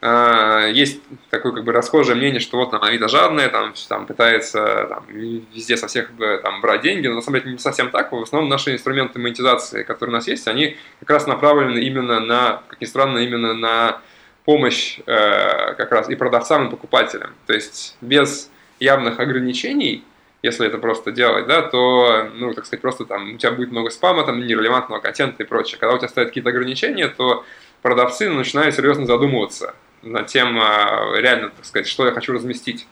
[SPEAKER 2] есть такое как бы расхожее мнение, что вот там Авито жадная, там, там пытается там, везде со всех там, брать деньги, но на самом деле не совсем так. В основном наши инструменты монетизации, которые у нас есть, они как раз направлены именно на, как ни странно, именно на помощь э, как раз и продавцам, и покупателям. То есть без явных ограничений, если это просто делать, да, то, ну, так сказать, просто там у тебя будет много спама, там нерелевантного контента и прочее. Когда у тебя стоят какие-то ограничения, то продавцы начинают серьезно задумываться над тем, а, реально, так сказать, что я хочу разместить.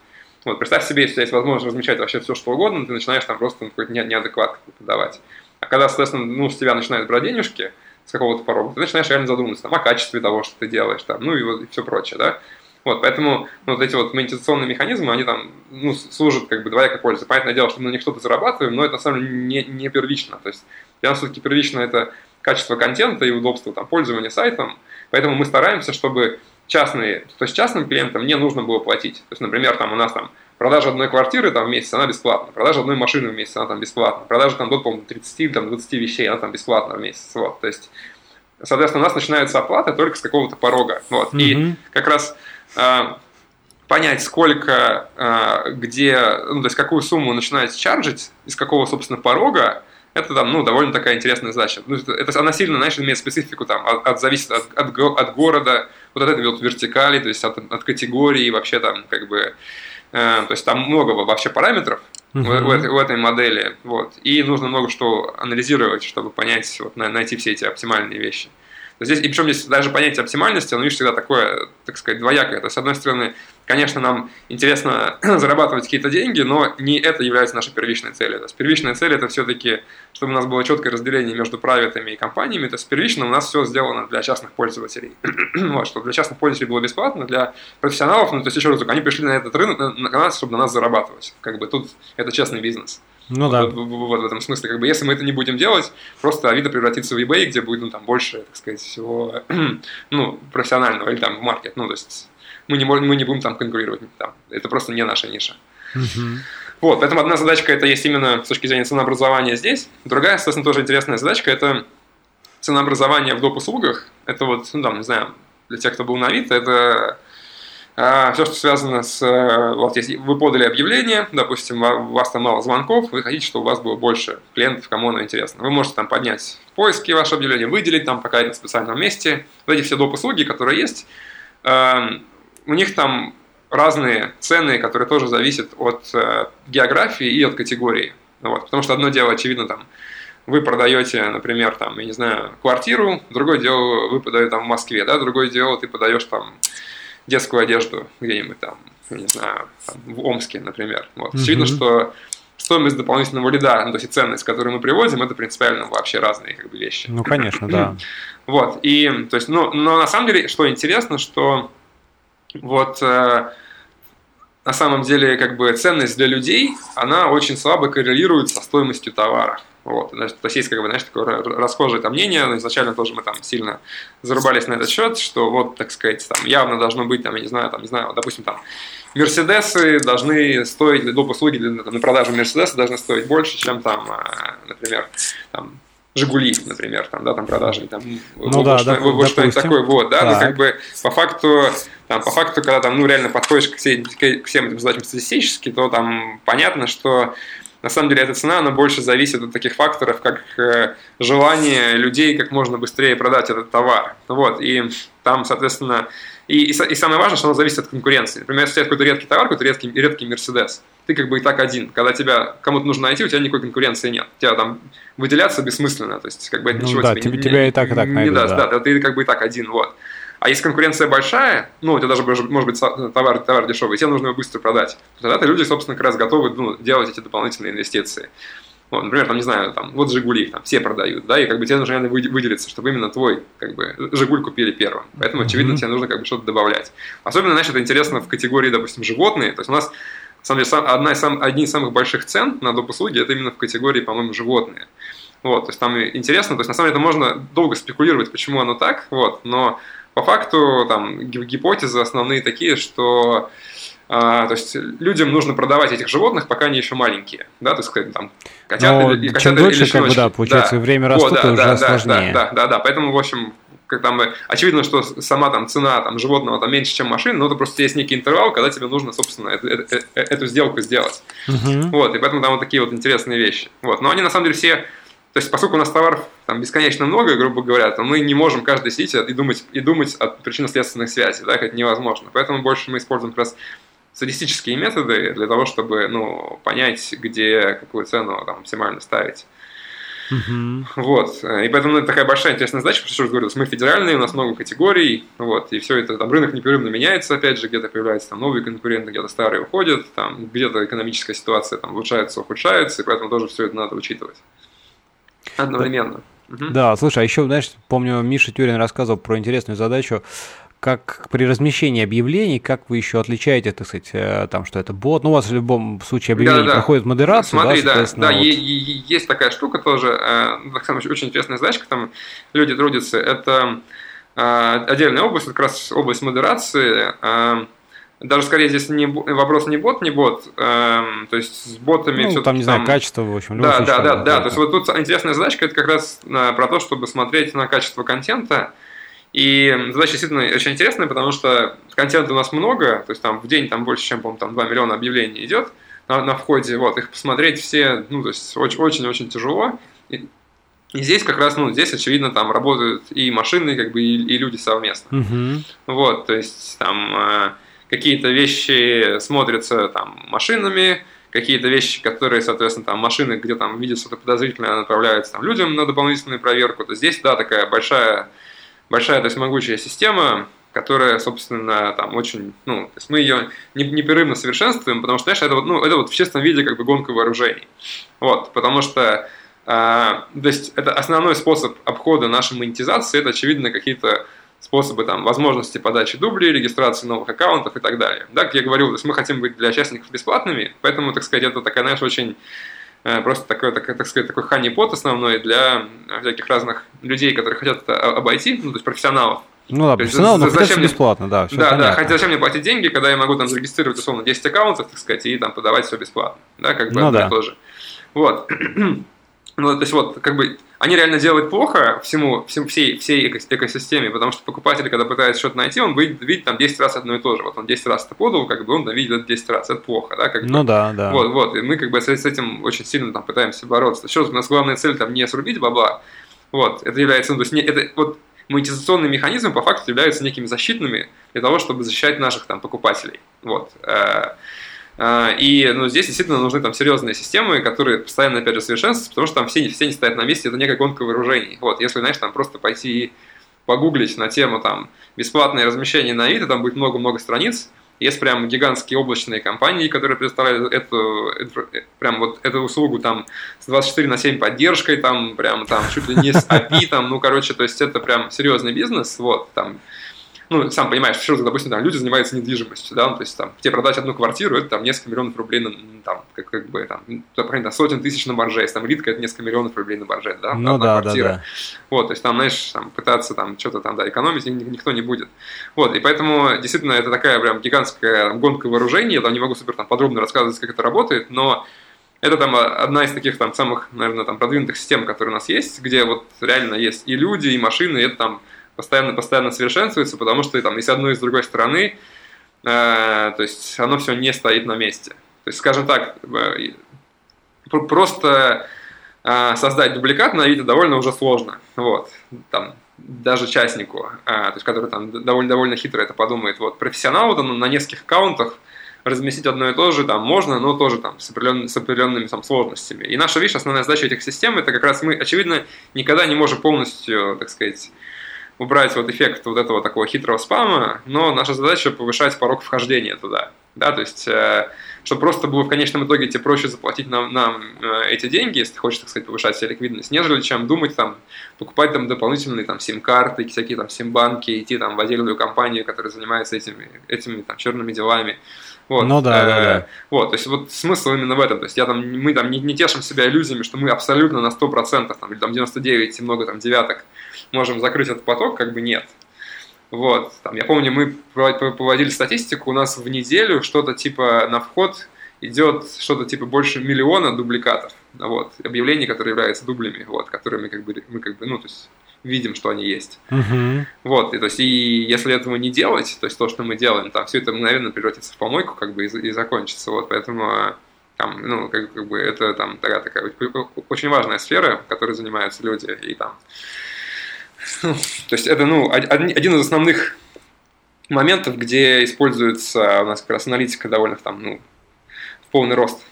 [SPEAKER 2] Вот, представь себе, если есть возможность размещать вообще все, что угодно, ты начинаешь там просто какой-то неадекват подавать. А когда, соответственно, ну, с тебя начинают брать денежки с какого-то порога, ты начинаешь реально задумываться там, о качестве того, что ты делаешь, там, ну и, вот, и все прочее, да. Вот, поэтому ну, вот эти вот монетизационные механизмы, они там ну, служат как бы двоякой пользы. Понятное дело, что мы на них что-то зарабатываем, но это на самом деле не, не первично. То есть для нас все-таки первично это качество контента и удобство там, пользования сайтом. Поэтому мы стараемся, чтобы частные, то есть частным клиентам не нужно было платить. То есть, например, там у нас там продажа одной квартиры там в месяц, она бесплатна, продажа одной машины в месяц, она там бесплатна, продажа там до, по 30, там, 20 вещей, она там бесплатна в месяц. Вот, то есть, соответственно, у нас начинается оплата только с какого-то порога. Вот, mm-hmm. и как раз э, понять, сколько, э, где, ну, то есть, какую сумму начинаете чаржить, из какого, собственно, порога, это там, ну, довольно такая интересная задача. Ну, это, это, она сильно, знаешь, имеет специфику там, от, от зависит от, от, от города, вот от этой вот вертикали, то есть от, от категории, вообще там, как бы, э, то есть там много вообще параметров uh-huh. в, в, этой, в этой модели, вот, и нужно много что анализировать, чтобы понять, вот, найти все эти оптимальные вещи. Здесь, и причем здесь даже понятие оптимальности, оно, видишь, всегда такое, так сказать, двоякое. То есть, с одной стороны, конечно, нам интересно (clears throat) зарабатывать какие-то деньги, но не это является нашей первичной целью. То есть, первичная цель это все-таки, чтобы у нас было четкое разделение между правитами и компаниями. То есть, первично у нас все сделано для частных пользователей. (clears throat) вот, чтобы для частных пользователей было бесплатно, для профессионалов, ну, то есть, еще раз, они пришли на этот рынок, на, на чтобы на нас зарабатывать. Как бы тут это честный бизнес.
[SPEAKER 1] Ну да.
[SPEAKER 2] Вот, вот, в этом смысле, как бы, если мы это не будем делать, просто Авито превратится в eBay, где будет, ну, там, больше, так сказать, всего, (clears throat) ну, профессионального, или там в маркет, ну, то есть мы не, можем, мы не будем там конкурировать, там, это просто не наша ниша. Вот, поэтому одна задачка это есть именно с точки зрения ценообразования здесь. Другая, соответственно, тоже интересная задачка это ценообразование в доп. услугах. Это вот, ну там, не знаю, для тех, кто был на Авито, это все, что связано с... Э, вот если вы подали объявление, допустим, у вас там мало звонков, вы хотите, чтобы у вас было больше клиентов, кому оно интересно. Вы можете там поднять в поиске ваше объявление, выделить там пока на специальном месте. Вот эти все доп. услуги, которые есть, эм, у них там разные цены, которые тоже зависят от э, географии и от категории. Вот. Потому что одно дело, очевидно, там, вы продаете, например, там, я не знаю, квартиру, другое дело, вы продаете там в Москве, да, другое дело, ты подаешь там детскую одежду где-нибудь там, не знаю, там, в Омске, например. Вот. Mm-hmm. Очевидно, что стоимость дополнительного лида, ну, то есть ценность, которую мы привозим, это принципиально вообще разные как бы, вещи.
[SPEAKER 1] Ну, конечно, да. (clears throat)
[SPEAKER 2] Вот, и, то есть, ну, но на самом деле, что интересно, что вот э, на самом деле, как бы ценность для людей, она очень слабо коррелирует со стоимостью товара. Вот. То есть как бы, знаешь, такое расхожее там мнение, но изначально тоже мы там сильно зарубались на этот счет, что вот, так сказать, там явно должно быть, там, я не знаю, там, не знаю, допустим, там, Мерседесы должны стоить, доп. услуги для, там, на продажу Мерседеса должны стоить больше, чем там, а, например, там, Жигули, например, там, да, там продажи, там,
[SPEAKER 1] ну, вот, да, что,
[SPEAKER 2] вот что-нибудь такое, вот, да, ну, как бы по факту, там, по факту, когда там, ну, реально подходишь к всем, к всем этим задачам статистически, то там понятно, что на самом деле эта цена, она больше зависит от таких факторов, как э, желание людей как можно быстрее продать этот товар. Вот, и там, соответственно, и, и, и самое важное, что оно зависит от конкуренции. Например, если у тебя какой-то редкий товар, какой-то редкий, редкий Мерседес, ты как бы и так один. Когда тебя кому-то нужно найти, у тебя никакой конкуренции нет. У тебя там выделяться бессмысленно, то есть как бы это
[SPEAKER 1] ну,
[SPEAKER 2] ничего
[SPEAKER 1] да,
[SPEAKER 2] тебе
[SPEAKER 1] тебя, не, и так, и так
[SPEAKER 2] не даст. Да. да, ты как бы и так один, вот. А если конкуренция большая, ну, у тебя даже может быть товар, товар дешевый, тебе нужно его быстро продать, тогда люди, собственно, как раз готовы ну, делать эти дополнительные инвестиции. Вот, например, там, не знаю, там, вот Жигули, там, все продают, да, и как бы тебе нужно выделиться, чтобы именно твой, как бы, Жигуль купили первым. Поэтому, очевидно, mm-hmm. тебе нужно как бы что-то добавлять. Особенно, знаешь, это интересно в категории, допустим, животные. То есть у нас, на самом деле, одна из, сам, одни из самых больших цен на доп. услуги это именно в категории, по-моему, животные. Вот, то есть там интересно, то есть на самом деле это можно долго спекулировать, почему оно так, вот, но по факту там гипотезы основные такие, что а, то есть людям нужно продавать этих животных, пока они еще маленькие, да, то есть там
[SPEAKER 1] котята Но или котята чем дольше, или как бы, да, получается, да. время растут, вот, да, уже
[SPEAKER 2] да,
[SPEAKER 1] сложнее.
[SPEAKER 2] Да, да, да, да, поэтому, в общем, как там, очевидно, что сама там цена там, животного там меньше, чем машины, но это просто есть некий интервал, когда тебе нужно, собственно, эту, эту, эту сделку сделать. Uh-huh. Вот, и поэтому там вот такие вот интересные вещи. Вот, но они на самом деле все то есть, поскольку у нас товаров там бесконечно много, грубо говоря, то мы не можем каждый сидеть и думать, и думать о причинно-следственных связей, да, это невозможно. Поэтому больше мы используем как раз статистические методы для того, чтобы ну, понять, где какую цену там, максимально ставить. Uh-huh. Вот. И поэтому ну, это такая большая интересная задача, потому что, я говорю, мы федеральные, у нас много категорий, вот, и все это, там рынок непрерывно меняется, опять же, где-то появляются там новые конкуренты, где-то старые уходят, там где-то экономическая ситуация там улучшается, ухудшается, и поэтому тоже все это надо учитывать. Одновременно.
[SPEAKER 1] Да, угу. да, слушай, а еще, знаешь, помню, Миша Тюрин рассказывал про интересную задачу, как при размещении объявлений, как вы еще отличаете, так сказать, э, там, что это бот, ну, у вас в любом случае объявление да, да. проходит модерацию,
[SPEAKER 2] Смотри,
[SPEAKER 1] да,
[SPEAKER 2] да, да, вот. есть такая штука тоже, э, очень интересная задачка, там люди трудятся, это э, отдельная область, как раз область модерации, даже скорее здесь не, вопрос не бот, не бот, эм, то есть с ботами
[SPEAKER 1] ну,
[SPEAKER 2] все
[SPEAKER 1] там, не знаю, качество, в общем.
[SPEAKER 2] Да, да, да, да, то есть вот тут интересная задачка, это как раз э, про то, чтобы смотреть на качество контента, и задача действительно очень интересная, потому что контента у нас много, то есть там в день там больше, чем, по там 2 миллиона объявлений идет на, на входе, вот, их посмотреть все, ну, то есть очень-очень тяжело, и, и здесь как раз, ну, здесь, очевидно, там работают и машины, как бы, и, и люди совместно.
[SPEAKER 1] Угу.
[SPEAKER 2] Вот, то есть там э, какие-то вещи смотрятся там машинами, какие-то вещи, которые, соответственно, там машины, где там видят что-то подозрительное, направляются там людям на дополнительную проверку, то здесь, да, такая большая большая, то есть могучая система, которая, собственно, там очень, ну, то есть мы ее непрерывно совершенствуем, потому что, знаешь, это вот, ну, это вот в чистом виде как бы гонка вооружений. Вот, потому что, э, то есть это основной способ обхода нашей монетизации, это, очевидно, какие-то способы там, возможности подачи дублей, регистрации новых аккаунтов и так далее. Да, как я говорил, то есть мы хотим быть для участников бесплатными, поэтому, так сказать, это такая, знаешь, очень э, просто такой, так, так сказать, такой ханипот основной для всяких разных людей, которые хотят это обойти, ну, то есть профессионалов,
[SPEAKER 1] ну да, профессионал, но зачем мне... бесплатно, да.
[SPEAKER 2] Да, понятно. да, хотя зачем мне платить деньги, когда я могу там зарегистрировать, условно, 10 аккаунтов, так сказать, и там подавать все бесплатно. Да, как бы
[SPEAKER 1] ну, да.
[SPEAKER 2] тоже. Вот. (clears throat) ну, то есть вот, как бы, они реально делают плохо всему, всем, всей, всей экосистеме, потому что покупатель, когда пытается что-то найти, он видит, видит там 10 раз одно и то же. Вот он 10 раз это подал, как бы он видит это 10 раз. Это плохо, да? Как бы.
[SPEAKER 1] Ну да, да.
[SPEAKER 2] Вот, вот. И мы как бы с этим очень сильно там пытаемся бороться. Еще у нас главная цель там не срубить бабла, вот, это является, ну, то есть, не, это, вот, монетизационные механизмы по факту являются некими защитными для того, чтобы защищать наших там покупателей. Вот. Э, э, и ну, здесь действительно нужны там серьезные системы, которые постоянно, опять же, совершенствуются, потому что там все, все не стоят на месте, это некая гонка вооружений. Вот, если, знаешь, там просто пойти и погуглить на тему там бесплатное размещение на Авито, там будет много-много страниц, есть прям гигантские облачные компании, которые предоставляют эту, эту, прям вот эту услугу там с 24 на 7 поддержкой, там прям там чуть ли не с API, там, ну, короче, то есть это прям серьезный бизнес, вот, там, ну, сам понимаешь, что, допустим, там люди занимаются недвижимостью, да, ну, то есть там тебе продать одну квартиру, это там несколько миллионов рублей на, там, как, как бы, там, там, сотен тысяч на марже, если там ритка, это несколько миллионов рублей на марже, да,
[SPEAKER 1] ну, да, квартира. Да, да.
[SPEAKER 2] Вот, то есть там, знаешь, там, пытаться там что-то там, да, экономить никто не будет. Вот, и поэтому, действительно, это такая прям гигантская там, гонка вооружений, я там не могу супер там подробно рассказывать, как это работает, но это там одна из таких там самых, наверное, там продвинутых систем, которые у нас есть, где вот реально есть и люди, и машины, и это там постоянно, постоянно совершенствуется, потому что там и с одной, и с другой стороны, э, то есть оно все не стоит на месте. То есть, скажем так, э, просто э, создать дубликат на Авито довольно уже сложно. Вот, там, даже частнику, э, то есть, который там довольно, довольно хитро это подумает. Вот, профессионалу там, на нескольких аккаунтах разместить одно и то же там можно, но тоже там с, определенными, с определенными там сложностями. И наша, видишь, основная задача этих систем, это как раз мы, очевидно, никогда не можем полностью, так сказать, убрать вот эффект вот этого такого хитрого спама, но наша задача повышать порог вхождения туда. Да, то есть, э, чтобы просто было в конечном итоге тебе проще заплатить нам, нам э, эти деньги, если ты хочешь, так сказать, повышать себе ликвидность, нежели чем думать там, покупать там дополнительные там сим-карты, всякие там сим-банки, идти там в отдельную компанию, которая занимается этими, этими там черными делами. Вот.
[SPEAKER 1] Ну да, э, да, да.
[SPEAKER 2] Вот, то есть вот смысл именно в этом. То есть я там, мы там не, не тешим себя иллюзиями, что мы абсолютно на 100%, там, или там 99 и много там девяток можем закрыть этот поток, как бы нет. Вот, там, я помню, мы проводили статистику, у нас в неделю что-то типа на вход идет что-то типа больше миллиона дубликатов, вот, объявлений, которые являются дублями, вот, которые мы как бы, мы как бы, ну, то есть видим, что они есть.
[SPEAKER 1] Uh-huh.
[SPEAKER 2] Вот, и, то есть, и если этого не делать, то есть то, что мы делаем, там все это мгновенно превратится в помойку, как бы, и, и закончится, вот, поэтому там, ну, как, как бы это там такая, такая очень важная сфера, которой занимаются люди, и там (laughs) то есть это ну, один из основных моментов, где используется у нас как раз аналитика довольно там, ну, в полный рост.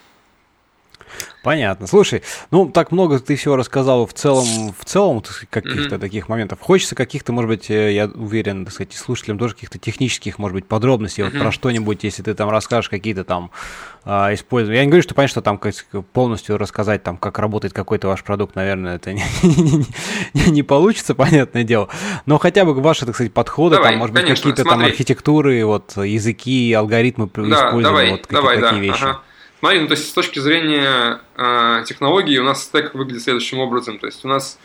[SPEAKER 1] Понятно. Слушай, ну так много ты всего рассказал в целом, в целом каких-то mm-hmm. таких моментов. Хочется каких-то, может быть, э, я уверен, так сказать, слушателям тоже каких-то технических, может быть, подробностей. Mm-hmm. Вот про что-нибудь, если ты там расскажешь какие-то там а, использования. Я не говорю, что понятно, что там полностью рассказать, там, как работает какой-то ваш продукт, наверное, это не, (laughs) не, не, не получится, (laughs) понятное дело. Но хотя бы ваши, так сказать, подходы,
[SPEAKER 2] давай,
[SPEAKER 1] там, может конечно, быть, какие-то там архитектуры, вот языки, алгоритмы да, использования,
[SPEAKER 2] давай,
[SPEAKER 1] вот
[SPEAKER 2] какие-то
[SPEAKER 1] такие
[SPEAKER 2] да,
[SPEAKER 1] вещи.
[SPEAKER 2] Ага. Смотри, ну, то есть с точки зрения э, технологии у нас стек выглядит следующим образом. То есть у нас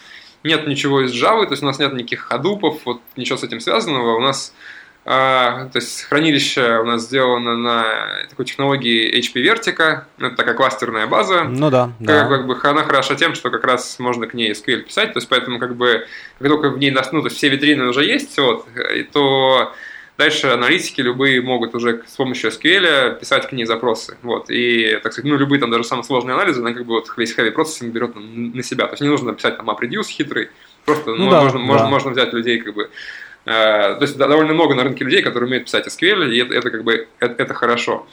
[SPEAKER 2] нет ничего из Java, то есть у нас нет никаких ходупов, вот ничего с этим связанного. У нас э, то есть хранилище у нас сделано на такой технологии HP Vertica, это такая кластерная база.
[SPEAKER 1] Ну да,
[SPEAKER 2] как,
[SPEAKER 1] да.
[SPEAKER 2] Как бы она хороша тем, что как раз можно к ней SQL писать, то есть поэтому как бы как только в ней, ну, то есть все витрины уже есть, вот, и то Дальше аналитики любые могут уже с помощью SQL писать к ней запросы. Вот. И, так сказать, ну, любые там даже самые сложные анализы, она как бы вот весь heavy процессинг берет на себя. То есть не нужно писать там MapReduce хитрый, просто ну, можно, да, можно, да. можно взять людей как бы э, то есть довольно много на рынке людей, которые умеют писать SQL, и это, это как бы это, это хорошо.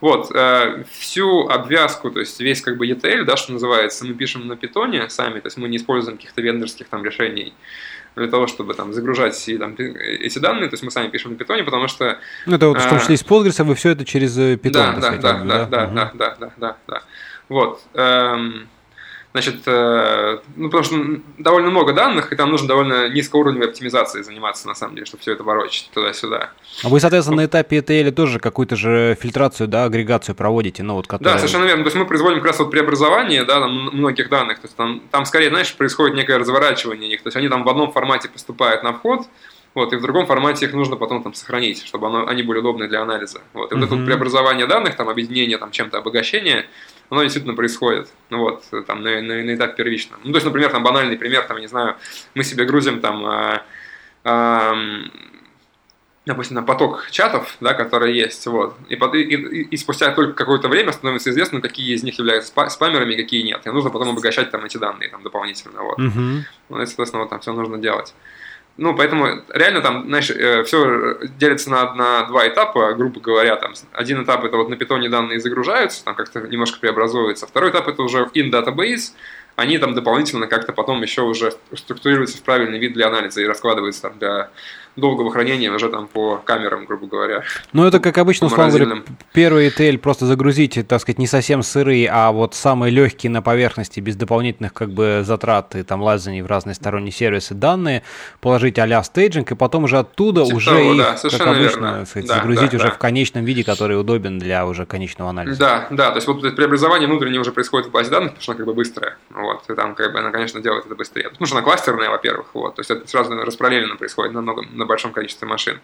[SPEAKER 2] Вот, э, всю обвязку, то есть весь как бы ETL, да, что называется, мы пишем на питоне сами, то есть мы не используем каких-то вендорских там решений. Для того, чтобы там загружать и, там, эти данные, то есть мы сами пишем на питоне, потому что...
[SPEAKER 1] Ну, это вот в том числе из Postgres, вы все это через питон.
[SPEAKER 2] Да, да, да, да, да, да, да, да, да, да. Вот. Эм, Значит, э, ну, потому что довольно много данных, и там нужно довольно низкоуровневой оптимизацией заниматься, на самом деле, чтобы все это ворочать туда-сюда.
[SPEAKER 1] А вы, соответственно, на этапе ETL тоже какую-то же фильтрацию, да, агрегацию проводите, ну, вот,
[SPEAKER 2] которая... Да, совершенно верно. То есть мы производим как раз вот преобразование, да, там, многих данных. То есть там, там скорее, знаешь, происходит некое разворачивание их. То есть они там в одном формате поступают на вход, вот, и в другом формате их нужно потом там сохранить, чтобы оно, они были удобны для анализа. Вот. И uh-huh. вот это вот преобразование данных, там, объединение там, чем-то, обогащение, оно действительно происходит, ну вот, там, на, на, на этапе первичном. Ну, то есть, например, там банальный пример, там, не знаю, мы себе грузим там, а, а, допустим, на поток чатов, да, которые есть, вот, и, и, и, спустя только какое-то время становится известно, какие из них являются спамерами, какие нет, и нужно потом обогащать там эти данные там дополнительно, вот. Uh-huh. Ну, и, соответственно, вот там все нужно делать. Ну, поэтому реально там, знаешь, э, все делится на, на два этапа, грубо говоря. Там, один этап это вот на питоне данные загружаются, там как-то немножко преобразуются. Второй этап это уже in database, они там дополнительно как-то потом еще уже структурируются в правильный вид для анализа и раскладываются там для долгого хранения уже там по камерам, грубо говоря.
[SPEAKER 1] Ну, это, как обычно, условно говоря, первый ETL просто загрузите, так сказать, не совсем сырые, а вот самые легкие на поверхности, без дополнительных как бы затрат и там лазаний в разные сторонние сервисы данные, положить а-ля стейджинг, и потом уже оттуда типа уже того, их, да, как обычно, верно. сказать, да, загрузить да, уже да. в конечном виде, который удобен для уже конечного анализа.
[SPEAKER 2] Да, да, то есть вот преобразование внутреннее уже происходит в базе данных, потому что оно как бы быстрое, вот, и там как бы она, конечно, делает это быстрее. Потому что она кластерная, во-первых, вот, то есть это сразу распараллеленно происходит намного на большом количестве машин.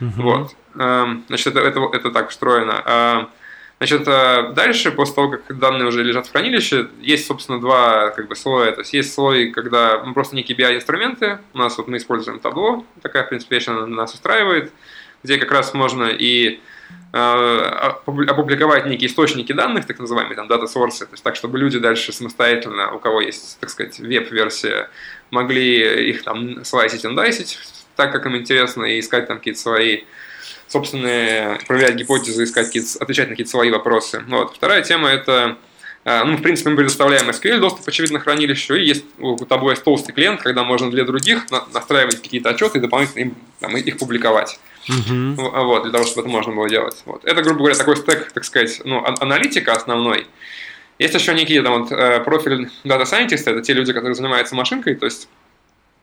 [SPEAKER 2] Uh-huh. Вот. Эм, значит, это, это, это так устроено. А, значит, э, дальше, после того, как данные уже лежат в хранилище, есть, собственно, два как бы, слоя. То есть есть слой, когда ну, просто некие BI-инструменты. У нас вот мы используем табло, такая, в принципе, вещь она нас устраивает, где как раз можно и э, опубликовать некие источники данных, так называемые там дата sources, то есть так, чтобы люди дальше самостоятельно, у кого есть, так сказать, веб-версия, могли их там слайсить, индайсить так, как им интересно, и искать там какие-то свои собственные, проверять гипотезы, искать какие-то, отвечать на какие-то свои вопросы. Вот. Вторая тема – это а, ну, в принципе, мы предоставляем SQL доступ, очевидно, хранилищу, и есть у Tableau есть толстый клиент, когда можно для других настраивать какие-то отчеты и дополнительно им, там, их публиковать. Uh-huh. Вот, для того, чтобы это можно было делать. Вот. Это, грубо говоря, такой стек, так сказать, ну, аналитика основной. Есть еще некие там вот э, профиль Data Scientist, это те люди, которые занимаются машинкой, то есть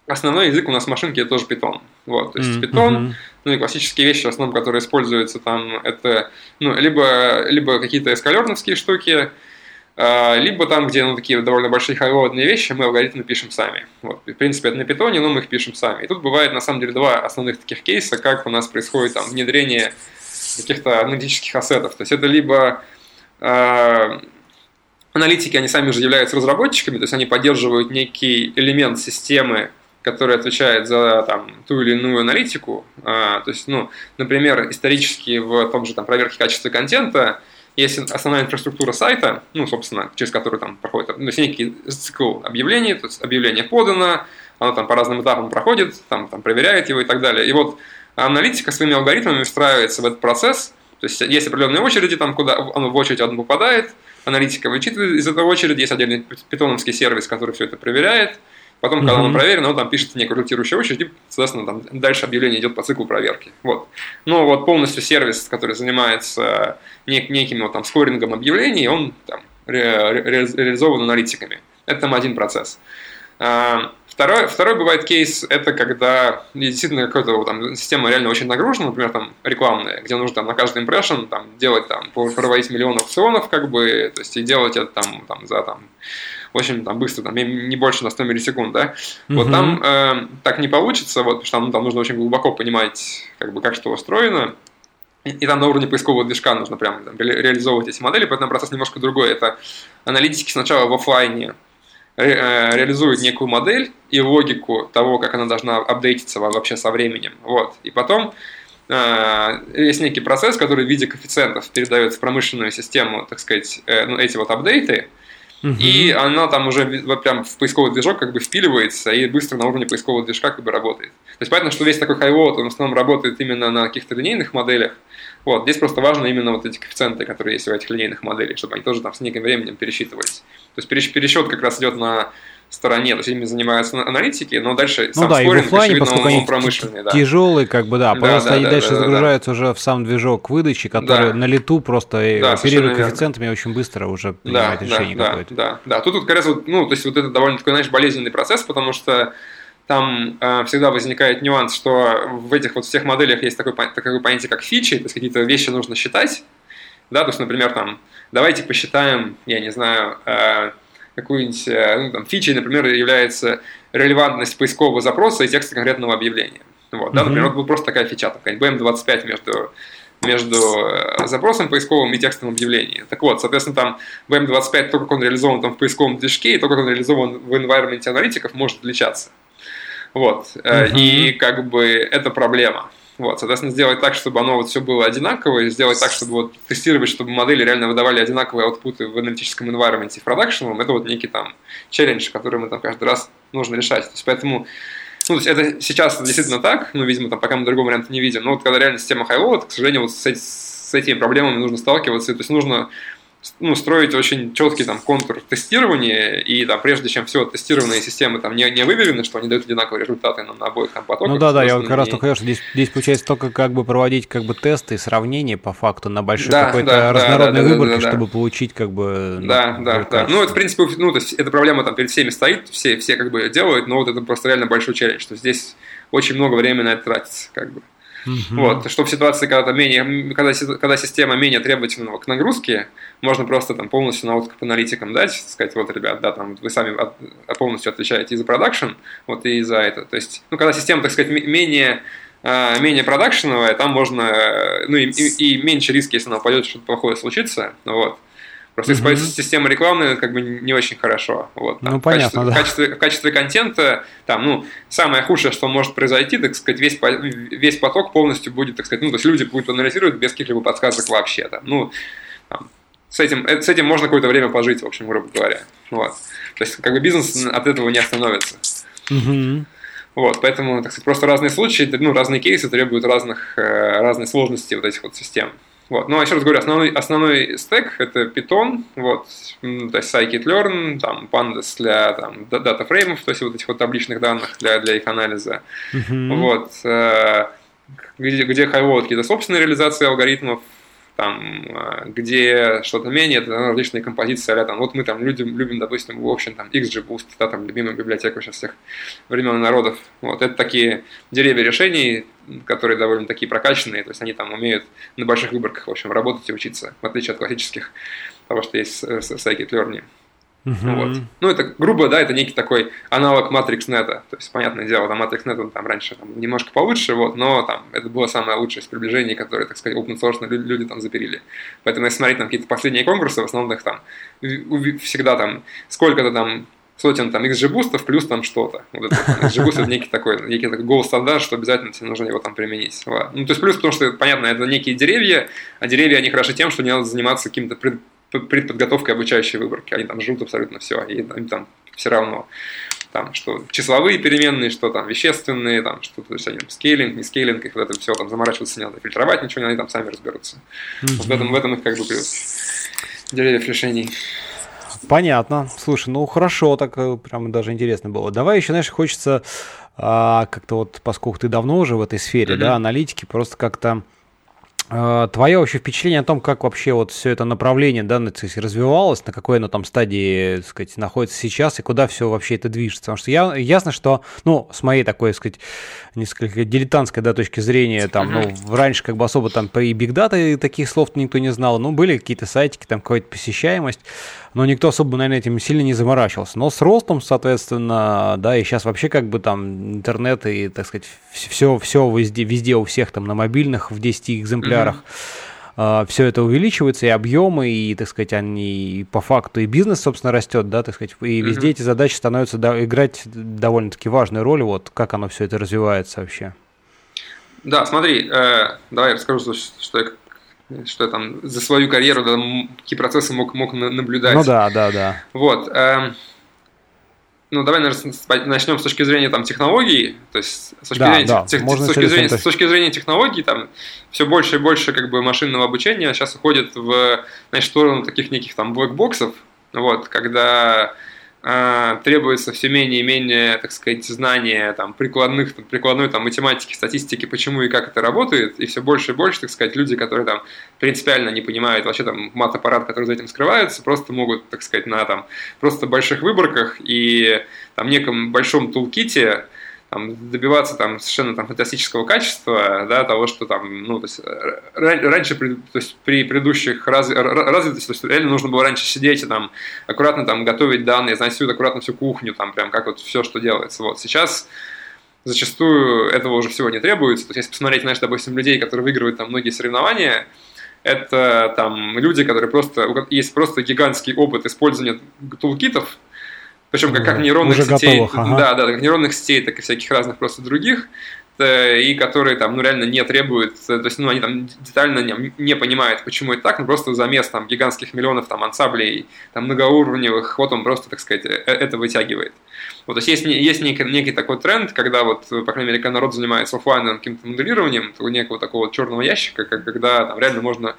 [SPEAKER 2] основной язык у нас в машинке это тоже Python. Вот, то есть mm-hmm. Python, ну и классические вещи, в основном, которые используются там, это ну, либо, либо какие-то эскалерновские штуки, а, либо там, где ну, такие довольно большие хайводные вещи, мы алгоритмы пишем сами. Вот. В принципе, это на питоне, но мы их пишем сами. И тут бывает, на самом деле, два основных таких кейса, как у нас происходит там внедрение каких-то аналитических ассетов. То есть это либо э, аналитики, они сами же являются разработчиками, то есть они поддерживают некий элемент системы, который отвечает за там, ту или иную аналитику. А, то есть, ну, например, исторически в том же там, проверке качества контента есть основная инфраструктура сайта, ну, собственно, через которую там проходит ну, есть некий цикл объявлений, то есть объявление подано, оно там по разным этапам проходит, там, там проверяет его и так далее. И вот аналитика своими алгоритмами встраивается в этот процесс, то есть есть определенные очереди, там, куда оно в очередь одно попадает, аналитика вычитывает из этой очереди, есть отдельный питоновский сервис, который все это проверяет, Потом, когда mm-hmm. оно проверено, он там пишет некую ротирующую очередь, и, соответственно, там дальше объявление идет по циклу проверки. Вот. Но вот полностью сервис, который занимается нек- неким вот, там, скорингом объявлений, он там, ре- ре- реализован аналитиками. Это там один процесс. Второй, второй бывает кейс, это когда действительно какая-то там, система реально очень нагружена, например, там рекламная, где нужно там, на каждый импрессион там, делать, там, проводить миллион аукционов, как бы, то есть и делать это там, там, за там, очень там быстро, там не больше на 100 миллисекунд, да, угу. вот там э, так не получится, вот, потому что там, там нужно очень глубоко понимать, как бы, как что устроено, и, и там на уровне поискового движка нужно прям там, ре, реализовывать эти модели, поэтому процесс немножко другой. Это аналитики сначала в офлайне ре, э, реализуют некую модель и логику того, как она должна апдейтиться вообще со временем, вот, и потом э, есть некий процесс, который в виде коэффициентов передается в промышленную систему, так сказать, э, ну, эти вот апдейты, и она там уже вот прям в поисковый движок как бы впиливается и быстро на уровне поискового движка как бы работает. То есть понятно, что весь такой хайвот, он в основном работает именно на каких-то линейных моделях. Вот, здесь просто важно именно вот эти коэффициенты, которые есть у этих линейных моделей, чтобы они тоже там с неким временем пересчитывались. То есть пересчет как раз идет на стороне, то есть ими занимаются аналитики, но дальше
[SPEAKER 1] ну, сам да, скоринг, и в офлайне, поскольку они промышленный, да. тяжелые, как бы, да, да просто да, они да, дальше да, загружаются да. уже в сам движок выдачи, который да. на лету просто да, оперирует коэффициентами очень быстро уже принимает да, решение
[SPEAKER 2] да,
[SPEAKER 1] какое-то.
[SPEAKER 2] Да, да, да. Тут, тут как раз, вот, ну, то есть вот это довольно такой, знаешь, болезненный процесс, потому что там э, всегда возникает нюанс, что в этих вот всех моделях есть такое, такое понятие, как фичи, то есть какие-то вещи нужно считать, да, то есть, например, там, давайте посчитаем, я не знаю, э, какую-нибудь, э, ну, там, фичей, например, является релевантность поискового запроса и текста конкретного объявления. Вот, да, mm-hmm. например, вот просто такая фича, там, BM25 между между э, запросом поисковым и текстом объявления. Так вот, соответственно, там BM25, то, как он реализован там в поисковом движке, и то, как он реализован в environment аналитиков, может отличаться. Вот. Mm-hmm. И как бы это проблема. Вот, соответственно, сделать так, чтобы оно вот все было одинаковое, сделать так, чтобы вот тестировать, чтобы модели реально выдавали одинаковые аутпуты в аналитическом environment и в продакшеновом, это вот некий там челлендж, который мы там каждый раз нужно решать. То есть, поэтому ну, то есть это сейчас действительно так, ну, видимо, там пока мы другого варианта не видим, но вот когда реально система high-load, к сожалению, вот с, с этими проблемами нужно сталкиваться, то есть нужно ну, строить очень четкий там контур тестирования, и там прежде чем все тестированные системы там не, не выберены, что они дают одинаковые результаты на, на обоих там потоках.
[SPEAKER 1] Ну да, да, я вот как раз только хотел, что здесь, здесь получается только как бы проводить как бы тесты, сравнения по факту на большой да, какой-то да, разнородной да, выборке, да, да, чтобы получить как бы...
[SPEAKER 2] Да, ну, да, да. Ну, это, в принципе, ну, то есть эта проблема там перед всеми стоит, все, все как бы делают, но вот это просто реально большой челлендж, что здесь очень много времени на это тратится, как бы. Угу. Вот, что в ситуации, когда, менее, когда, когда система менее требовательна к нагрузке, можно просто там полностью на откуп аналитикам дать, сказать, вот, ребят, да, там вы сами от, полностью отвечаете и за продакшн, вот и за это. То есть, ну, когда система, так сказать, менее а, менее продакшеновая, там можно, ну и, и, и меньше риски, если она упадет, что-то плохое случится, вот. Просто угу. использовать систему рекламы как бы не очень хорошо. Вот,
[SPEAKER 1] там, ну, понятно,
[SPEAKER 2] в, качестве, да. в, качестве, в качестве контента, там, ну, самое худшее, что может произойти, так сказать, весь, весь поток полностью будет, так сказать, ну, то есть люди будут анализировать без каких-либо подсказок вообще. Там, ну, там, с, этим, э, с этим можно какое-то время пожить, в общем, грубо говоря. Вот. То есть, как бы бизнес от этого не остановится. Угу. Вот, поэтому, так сказать, просто разные случаи, ну, разные кейсы требуют разных, э, разной сложности вот этих вот систем. Вот. Но, еще раз говорю, основной, основной стек – это Python, вот, то есть scikit-learn, там, pandas для там, датафреймов, то есть вот этих вот табличных данных для, для их анализа. Mm-hmm. Вот, э, где, где high какие-то собственные реализации алгоритмов, там, э, где что-то менее, это различные композиции, а там, вот мы там людям, любим, допустим, в общем, там, XGBoost, да, там, любимая библиотека сейчас всех времен и народов. Вот, это такие деревья решений, которые довольно такие прокачанные, то есть они там умеют на больших выборках, в общем, работать и учиться, в отличие от классических того, что есть в scikit-learn. Uh-huh. Вот. Ну, это грубо, да, это некий такой аналог MatrixNet. То есть, понятное дело, там MatrixNet он там раньше там, немножко получше, вот, но там это было самое лучшее из приближений, которые, так сказать, open source люди, там заперили. Поэтому, если смотреть там какие-то последние конкурсы, в основном их там всегда там сколько-то там сотен там XGBoost ов плюс там что-то. Вот это, XGBoost это некий такой, некий такой gold standard, что обязательно тебе нужно его там применить. Вот. Ну, то есть плюс, потому что, понятно, это некие деревья, а деревья, они хороши тем, что не надо заниматься каким-то пред, предподготовкой обучающей выборки. Они там жрут абсолютно все, и им там все равно. Там, что числовые переменные, что там вещественные, там, что то есть они там scaling, не scaling, их вот это все там заморачиваться не надо, фильтровать ничего не надо, они там сами разберутся. Mm-hmm. Вот в этом, в этом их как бы плюс деревьев решений.
[SPEAKER 1] Понятно. Слушай, ну хорошо, так э, прям даже интересно было. Давай еще, знаешь, хочется а, как-то вот, поскольку ты давно уже в этой сфере, mm-hmm. да, аналитики, просто как-то Твое вообще впечатление о том, как вообще вот все это направление да, развивалось, на какой оно там стадии так сказать, находится сейчас и куда все вообще это движется. Потому что я, ясно, что, ну, с моей такой, так сказать, несколько дилетантской да, точки зрения, там, ну, раньше как бы особо там и бигдата таких слов никто не знал, ну, были какие-то сайтики, там какая-то посещаемость, но никто особо, наверное, этим сильно не заморачивался. Но с ростом, соответственно, да, и сейчас вообще как бы там интернет и, так сказать, все, все везде, везде у всех там на мобильных в 10 экземплярах. Mm-hmm. Все это увеличивается, и объемы, и, так сказать, они и по факту, и бизнес, собственно, растет, да, так сказать, и везде mm-hmm. эти задачи становятся да, играть довольно-таки важную роль, вот как оно все это развивается вообще.
[SPEAKER 2] Да, смотри, э, давай я расскажу, что я что я там за свою карьеру да, какие процессы мог, мог наблюдать.
[SPEAKER 1] Ну да, да, да.
[SPEAKER 2] Вот. Э, ну, давай, наверное, начнем с точки зрения там, технологий. То есть, с точки, да, зрения, да. Тех, с, точки зрения, с точки зрения технологий, там все больше и больше как бы, машинного обучения сейчас уходит в значит, сторону таких неких там блэкбоксов, вот, когда э, требуется все менее и менее, так сказать, знания там, прикладных, там, прикладной там, математики, статистики, почему и как это работает, и все больше и больше, так сказать, люди, которые там принципиально не понимают вообще там мат-аппарат, который за этим скрывается, просто могут, так сказать, на там просто больших выборках и там неком большом тулките там, добиваться там совершенно там фантастического качества, да, того, что там, ну, то есть э, раньше, то есть при предыдущих раз, развитости, то есть реально нужно было раньше сидеть и там аккуратно там готовить данные, знать всю аккуратно всю кухню, там прям как вот все, что делается. Вот сейчас зачастую этого уже всего не требуется. То есть если посмотреть, знаешь, допустим, людей, которые выигрывают там многие соревнования, это там люди, которые просто, есть просто гигантский опыт использования тулкитов, причем как, как нейронных Уже сетей, готовых, ага. да, да, как нейронных сетей, так и всяких разных просто других, э, и которые там, ну, реально не требуют, э, то есть, ну, они там детально не, не понимают, почему это так, но просто замес там гигантских миллионов там ансамблей, там многоуровневых, вот он просто, так сказать, э, это вытягивает. Вот, то есть есть, есть некий, некий такой тренд, когда вот, по крайней мере, когда народ занимается офлайновым каким-то моделированием, то некого такого черного ящика, когда там реально можно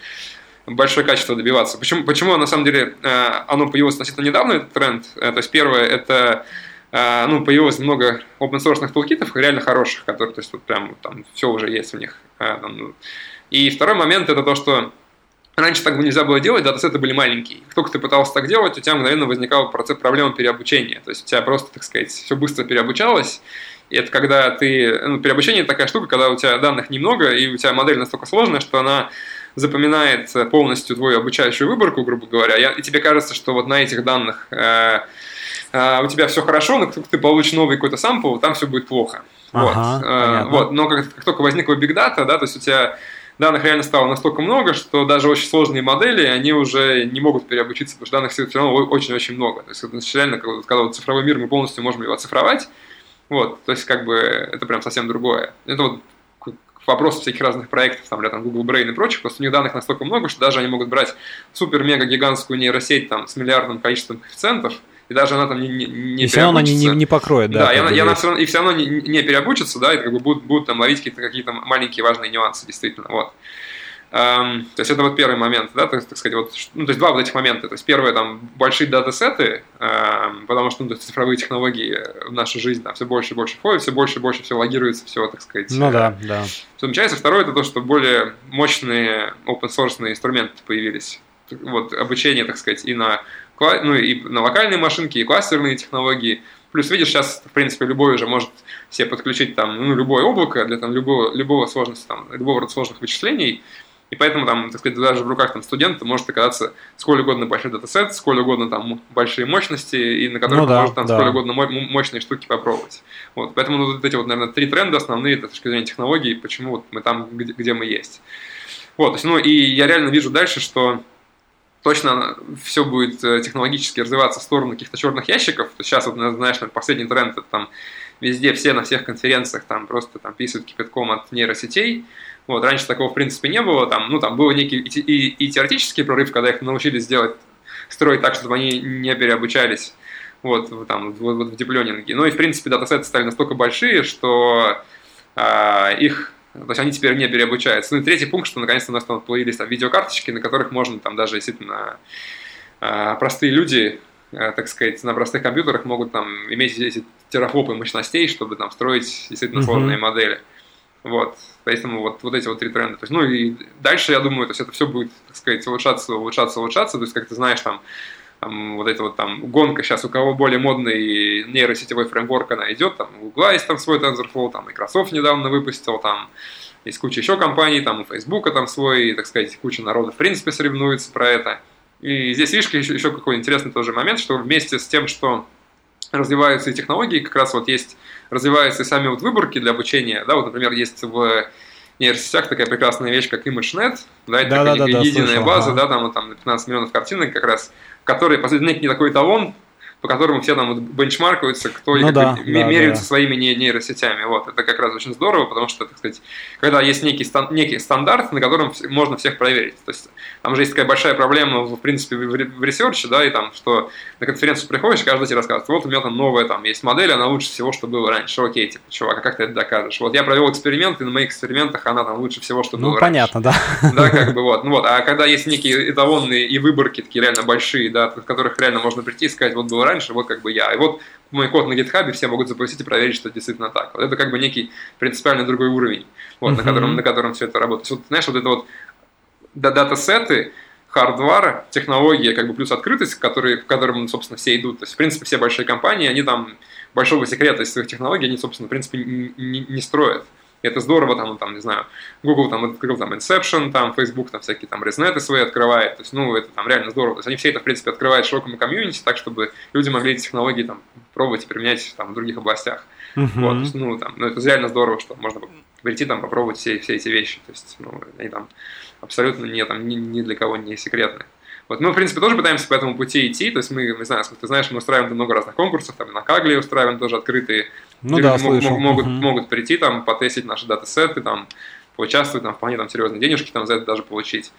[SPEAKER 2] большое качество добиваться. Почему, почему на самом деле э, оно появилось относительно недавно, этот тренд? Э, то есть первое, это э, ну, появилось много open source тулкитов, реально хороших, которые, то есть вот прям там все уже есть у них. Ну. И второй момент это то, что Раньше так бы нельзя было делать, датасеты были маленькие. Как только ты пытался так делать, у тебя мгновенно возникал процесс проблемы переобучения. То есть у тебя просто, так сказать, все быстро переобучалось. И это когда ты... Ну, переобучение – такая штука, когда у тебя данных немного, и у тебя модель настолько сложная, что она запоминает полностью твою обучающую выборку, грубо говоря, и тебе кажется, что вот на этих данных э, э, у тебя все хорошо, но как ты получишь новый какой-то сампл, там все будет плохо. Ага, вот. Э, вот. Но как, как только возникла Big Data, да, то есть у тебя данных реально стало настолько много, что даже очень сложные модели, они уже не могут переобучиться, потому что данных все равно очень-очень много. То есть реально, когда вот цифровой мир мы полностью можем его оцифровать, вот, то есть как бы это прям совсем другое. Это вот вопросов всяких разных проектов, там, для там, Google Brain и прочих, просто у них данных настолько много, что даже они могут брать супер-мега-гигантскую нейросеть там, с миллиардным количеством коэффициентов, и даже она там не, не, не
[SPEAKER 1] И все равно она не, не, не покроет, да?
[SPEAKER 2] Да, и она, и, она все равно, и все равно не, не переобучится, да, и как бы будут, будут там ловить какие-то какие маленькие важные нюансы, действительно, вот. Эм, то есть это вот первый момент, да, так, так сказать, вот, ну, то есть два вот этих момента. То есть первое, там, большие датасеты, эм, потому что ну, цифровые технологии в нашу жизнь там, все больше и больше входят, все больше и больше все логируется, все, так сказать.
[SPEAKER 1] Ну да, да.
[SPEAKER 2] Все начинается. Второе, это то, что более мощные open-source инструменты появились. Вот обучение, так сказать, и на, ну, и на локальные машинки, и кластерные технологии. Плюс, видишь, сейчас, в принципе, любой уже может себе подключить там, ну, любое облако для там, любого, любого сложности, там, любого рода сложных вычислений, и поэтому там, так сказать, даже в руках там, студента может оказаться сколь угодно большой датасет, сколь угодно там большие мощности, и на которых ну, да, может там да. сколь угодно мощные штуки попробовать. Вот, поэтому ну, вот эти вот, наверное, три тренда основные, это с точки зрения технологий, почему вот мы там, где, где мы есть. Вот, то есть, ну и я реально вижу дальше, что точно все будет э, технологически развиваться в сторону каких-то черных ящиков. То сейчас, вот, знаешь, последний тренд, это там везде, все на всех конференциях там просто там писают кипятком от нейросетей, вот, раньше такого, в принципе, не было. Там, ну, там был некий и, и, и теоретический прорыв, когда их научились делать, строить так, чтобы они не переобучались вот, там, вот, вот в диплёнинге. Ну и, в принципе, датасеты стали настолько большие, что а, их то есть они теперь не переобучаются. Ну и третий пункт, что наконец-то у нас там появились там, видеокарточки, на которых можно там даже действительно а, простые люди, а, так сказать, на простых компьютерах могут там иметь эти терафлопы мощностей, чтобы там строить действительно сложные mm-hmm. модели. Вот. Поэтому вот, вот эти вот три тренда. То есть, ну и дальше, я думаю, то есть это все будет, так сказать, улучшаться, улучшаться, улучшаться. То есть, как ты знаешь, там, там вот эта вот там гонка сейчас, у кого более модный нейросетевой фреймворк она идет, там у Google есть там свой TensorFlow, там Microsoft недавно выпустил, там есть куча еще компаний, там у Facebook там свой, так сказать, куча народа в принципе соревнуется про это. И здесь, видишь, еще, еще какой интересный тоже момент, что вместе с тем, что развиваются и технологии, как раз вот есть, развиваются и сами вот выборки для обучения, да, вот, например, есть в нейросетях такая прекрасная вещь, как ImageNet, да, это да, такая да, да, единая слышал, база, ага. да, там, вот, там 15 миллионов картинок как раз, в которой, по сути, некий такой эталон по которому все там вот benchmark аются, кто ну, да, да, меряются да. своими нейросетями. Вот, это как раз очень здорово, потому что, так сказать, когда есть некий, стан, некий стандарт, на котором можно всех проверить. То есть там же есть такая большая проблема, в принципе, в, в research е, да, и там, что на конференцию приходишь, каждый тебе рассказывает, вот у меня там новая там есть модель, она лучше всего, что было раньше. Окей, типа, чувак, а как ты это докажешь? Вот я провел эксперимент, и на моих экспериментах она там лучше всего, что ну, было
[SPEAKER 1] ну, понятно,
[SPEAKER 2] раньше. да. Да, как бы вот. Ну вот, а когда есть некие эталонные и выборки такие реально большие, да, от которых реально можно прийти и сказать, вот было раньше, вот как бы я. И вот мой код на GitHub все могут запустить и проверить, что действительно так. Вот это как бы некий принципиально другой уровень, вот, uh-huh. на, котором, на котором все это работает. Вот, знаешь, вот это вот дата-сеты, хардвара, технология, как бы плюс открытость, который, в котором, собственно, все идут. То есть, в принципе, все большие компании, они там большого секрета из своих технологий, они, собственно, в принципе, не, не, строят. И это здорово, там, там, не знаю, Google там открыл там Inception, там Facebook там всякие там резнеты свои открывает, то есть, ну, это там реально здорово. То есть они все это, в принципе, открывают широкому комьюнити, так, чтобы люди могли эти технологии там пробовать и применять там в других областях. Uh-huh. Вот, есть, ну, там, ну, это реально здорово, что можно прийти там попробовать все, все эти вещи. То есть, ну, они там абсолютно не, там, ни, ни для кого не секретны. Вот мы, в принципе, тоже пытаемся по этому пути идти. То есть мы, не знаю, ты знаешь, мы устраиваем много разных конкурсов, там на Кагле устраиваем тоже открытые.
[SPEAKER 1] Ну да,
[SPEAKER 2] люди могут, могут, могут прийти, там, потестить наши датасеты, там, поучаствовать, там, вполне там серьезные денежки там за это даже получить.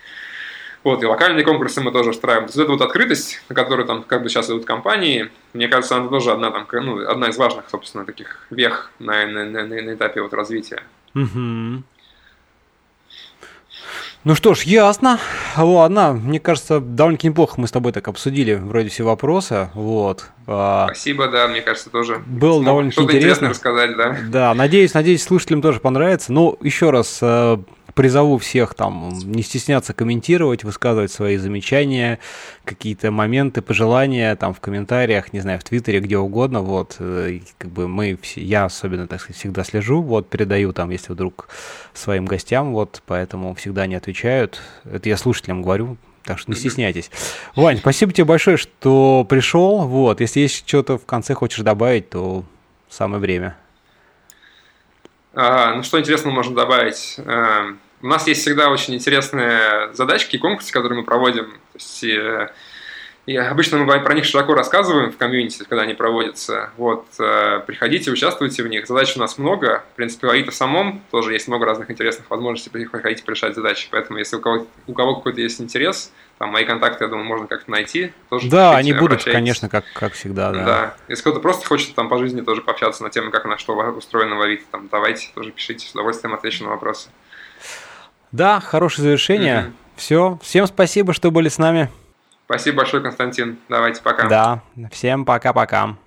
[SPEAKER 2] Вот, и локальные конкурсы мы тоже устраиваем. То есть, эта вот открытость, на которую там как бы сейчас идут компании, мне кажется, она тоже одна, там, ну, одна из важных, собственно, таких вех на, на, на, на этапе вот развития.
[SPEAKER 1] Угу. Ну что ж, ясно. Ладно, мне кажется, довольно-таки неплохо мы с тобой так обсудили вроде все вопросы. Вот.
[SPEAKER 2] А, Спасибо, да, мне кажется, тоже.
[SPEAKER 1] Было довольно-таки интересно.
[SPEAKER 2] рассказать, да.
[SPEAKER 1] Да, надеюсь, надеюсь, слушателям тоже понравится. Ну, еще раз, э, призову всех там не стесняться комментировать, высказывать свои замечания, какие-то моменты, пожелания там в комментариях, не знаю, в Твиттере, где угодно, вот, э, как бы мы, я особенно, так сказать, всегда слежу, вот, передаю там, если вдруг своим гостям, вот, поэтому всегда не отвечают, это я слушателям говорю, так что не стесняйтесь. Вань, спасибо тебе большое, что пришел. Вот, если есть что-то в конце хочешь добавить, то самое время.
[SPEAKER 2] Ну, что интересного можно добавить? Эм, у нас есть всегда очень интересные задачки и конкурсы, которые мы проводим. То есть, и, обычно мы про них широко рассказываем в комьюнити, когда они проводятся. Вот, э, приходите, участвуйте в них. Задач у нас много. В принципе, в Авито самом тоже есть много разных интересных возможностей приходить порешать задачи. Поэтому, если у кого, у кого какой-то есть интерес, там мои контакты, я думаю, можно как-то найти.
[SPEAKER 1] Тоже да, они будут, конечно, как, как всегда, да.
[SPEAKER 2] Да. Если кто-то просто хочет там по жизни тоже пообщаться на тему, как на что устроено в Авито, там, давайте, тоже пишите, с удовольствием отвечу на вопросы.
[SPEAKER 1] Да, хорошее завершение. Mm-hmm. Все. Всем спасибо, что были с нами.
[SPEAKER 2] Спасибо большое, Константин. Давайте, пока.
[SPEAKER 1] Да, всем пока-пока.